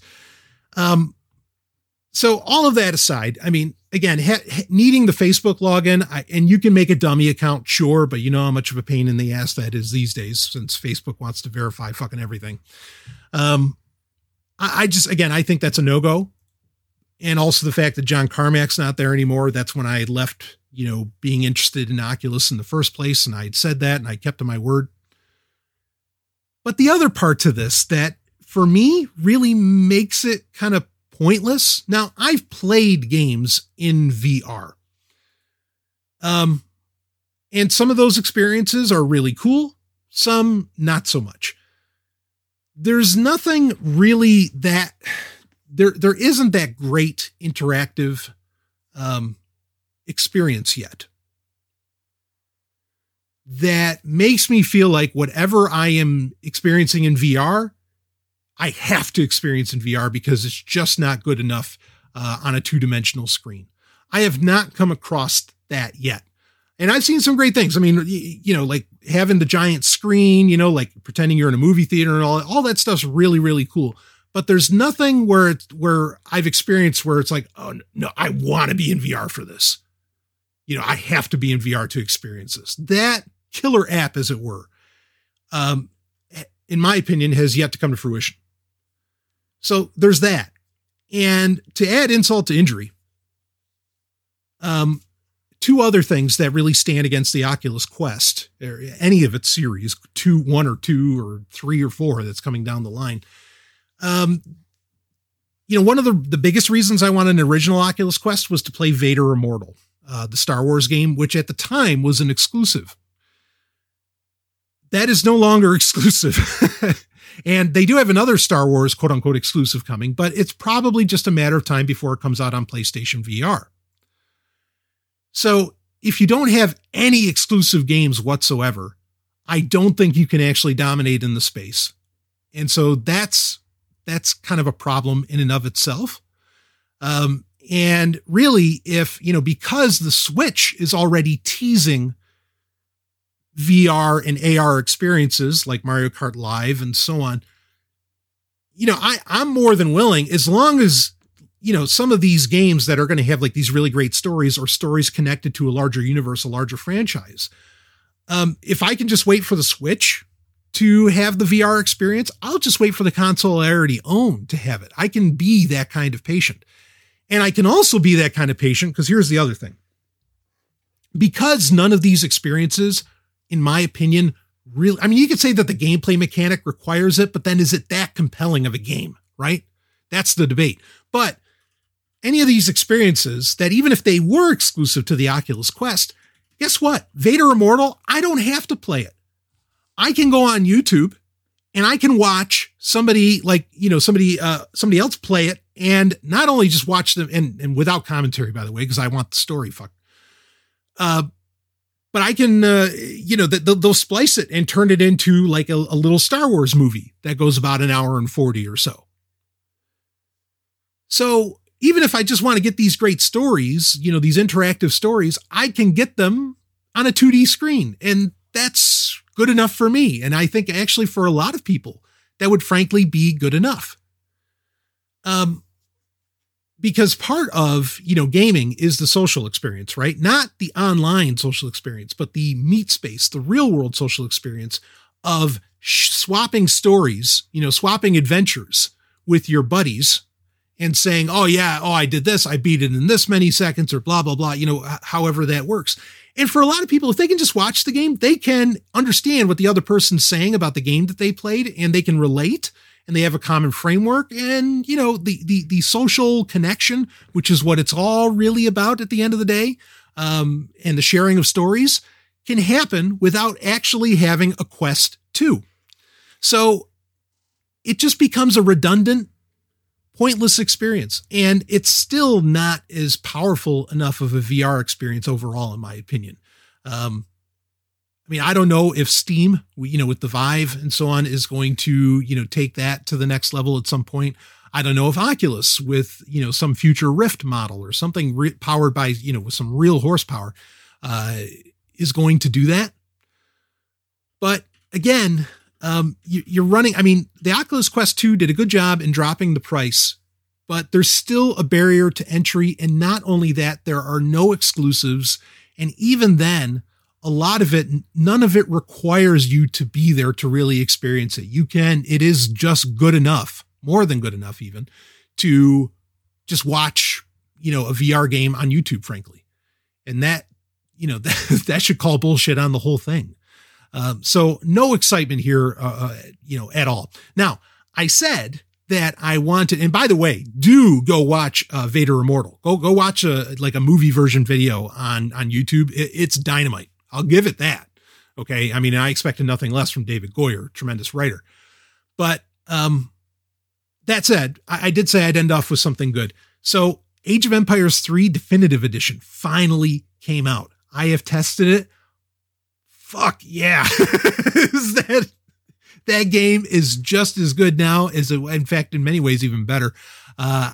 Um, so all of that aside, I mean, again, ha- needing the Facebook login, I, and you can make a dummy account, sure, but you know how much of a pain in the ass that is these days since Facebook wants to verify fucking everything. Um, I, I just, again, I think that's a no go. And also the fact that John Carmack's not there anymore. That's when I left, you know, being interested in Oculus in the first place. And I had said that and I kept to my word. But the other part to this that for me really makes it kind of pointless. Now, I've played games in VR. Um, and some of those experiences are really cool, some not so much. There's nothing really that there there isn't that great interactive um, experience yet that makes me feel like whatever I am experiencing in VR I have to experience in VR because it's just not good enough uh, on a two dimensional screen. I have not come across that yet. And I've seen some great things. I mean, you know, like having the giant screen, you know, like pretending you're in a movie theater and all, all that stuff's really, really cool. But there's nothing where it's where I've experienced where it's like, oh no, I want to be in VR for this. You know, I have to be in VR to experience this. That killer app, as it were, um, in my opinion, has yet to come to fruition. So there's that. And to add insult to injury, um, two other things that really stand against the Oculus Quest, or any of its series, two, one or two, or three or four that's coming down the line. Um, you know, one of the, the biggest reasons I wanted an original Oculus Quest was to play Vader Immortal, uh, the Star Wars game, which at the time was an exclusive. That is no longer [LAUGHS] exclusive. And they do have another Star Wars quote unquote exclusive coming, but it's probably just a matter of time before it comes out on PlayStation VR. So if you don't have any exclusive games whatsoever, I don't think you can actually dominate in the space. And so that's that's kind of a problem in and of itself. Um, and really, if you know, because the Switch is already teasing VR and AR experiences like Mario Kart Live and so on, you know, I, I'm more than willing as long as, you know, some of these games that are going to have like these really great stories or stories connected to a larger universe, a larger franchise. Um, if I can just wait for the Switch to have the VR experience, I'll just wait for the console I already own to have it. I can be that kind of patient. And I can also be that kind of patient because here's the other thing. Because none of these experiences in my opinion, really, I mean, you could say that the gameplay mechanic requires it, but then is it that compelling of a game, right? That's the debate. But any of these experiences that even if they were exclusive to the Oculus Quest, guess what? Vader Immortal, I don't have to play it. I can go on YouTube and I can watch somebody like, you know, somebody, uh, somebody else play it and not only just watch them and, and without commentary, by the way, because I want the story fuck. Uh, but I can, uh, you know, they'll, they'll, splice it and turn it into like a, a little Star Wars movie that goes about an hour and 40 or so. So even if I just want to get these great stories, you know, these interactive stories, I can get them on a 2D screen. And that's good enough for me. And I think actually for a lot of people, that would frankly be good enough. Um, because part of you know gaming is the social experience right? Not the online social experience but the meet space the real world social experience of swapping stories you know swapping adventures with your buddies and saying oh yeah oh i did this i beat it in this many seconds or blah blah blah you know however that works. And for a lot of people if they can just watch the game they can understand what the other person's saying about the game that they played and they can relate and they have a common framework and you know the the the social connection which is what it's all really about at the end of the day um, and the sharing of stories can happen without actually having a Quest 2 so it just becomes a redundant pointless experience and it's still not as powerful enough of a vr experience overall in my opinion. Um, I mean, I don't know if Steam, you know, with the Vive and so on, is going to, you know, take that to the next level at some point. I don't know if Oculus with, you know, some future Rift model or something re- powered by, you know, with some real horsepower, uh, is going to do that. But again, um, you, are running. I mean, the Oculus Quest 2 did a good job in dropping the price, but there's still a barrier to entry. And not only that, there are no exclusives. And even then, a lot of it, none of it requires you to be there to really experience it. You can, it is just good enough, more than good enough, even to just watch, you know, a VR game on YouTube, frankly. And that, you know, [LAUGHS] that, that should call bullshit on the whole thing. Um, so no excitement here, uh, uh, you know, at all. Now, I said that I wanted, and by the way, do go watch uh, Vader Immortal. Go go watch a like a movie version video on on YouTube. It, it's dynamite. I'll give it that. Okay, I mean, I expected nothing less from David Goyer, tremendous writer. But um, that said, I, I did say I'd end off with something good. So, Age of Empires 3 Definitive Edition finally came out. I have tested it fuck yeah. [LAUGHS] that that game is just as good now as it, in fact in many ways even better. Uh,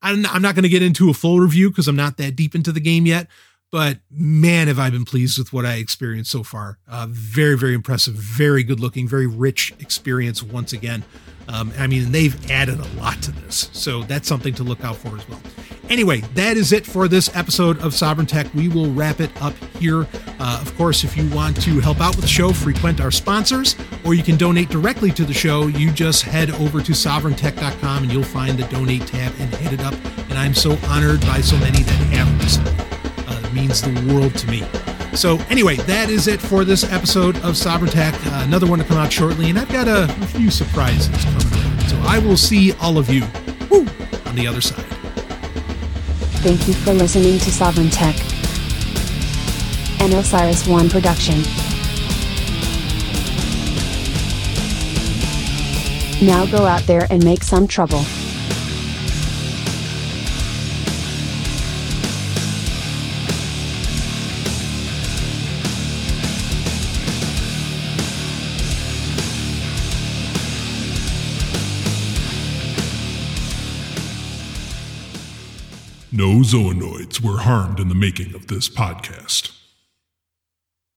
I'm, I'm not going to get into a full review because I'm not that deep into the game yet, but man, have I been pleased with what I experienced so far. Uh, very, very impressive, very good looking, very rich experience once again. Um, I mean, they've added a lot to this, so that's something to look out for as well. Anyway, that is it for this episode of Sovereign Tech. We will wrap it up here. Uh, of course, if you want to help out with the show, frequent our sponsors, or you can donate directly to the show. You just head over to sovereigntech.com and you'll find the donate tab and hit it up. And I'm so honored by so many that have this. Means the world to me. So, anyway, that is it for this episode of Sovereign Tech. Uh, another one to come out shortly, and I've got a, few surprises coming. So, I will see all of you woo, on the other side. Thank you for listening to Sovereign Tech, an Osiris One production. Now go out there and make some trouble. No zoonoids were harmed in the making of this podcast.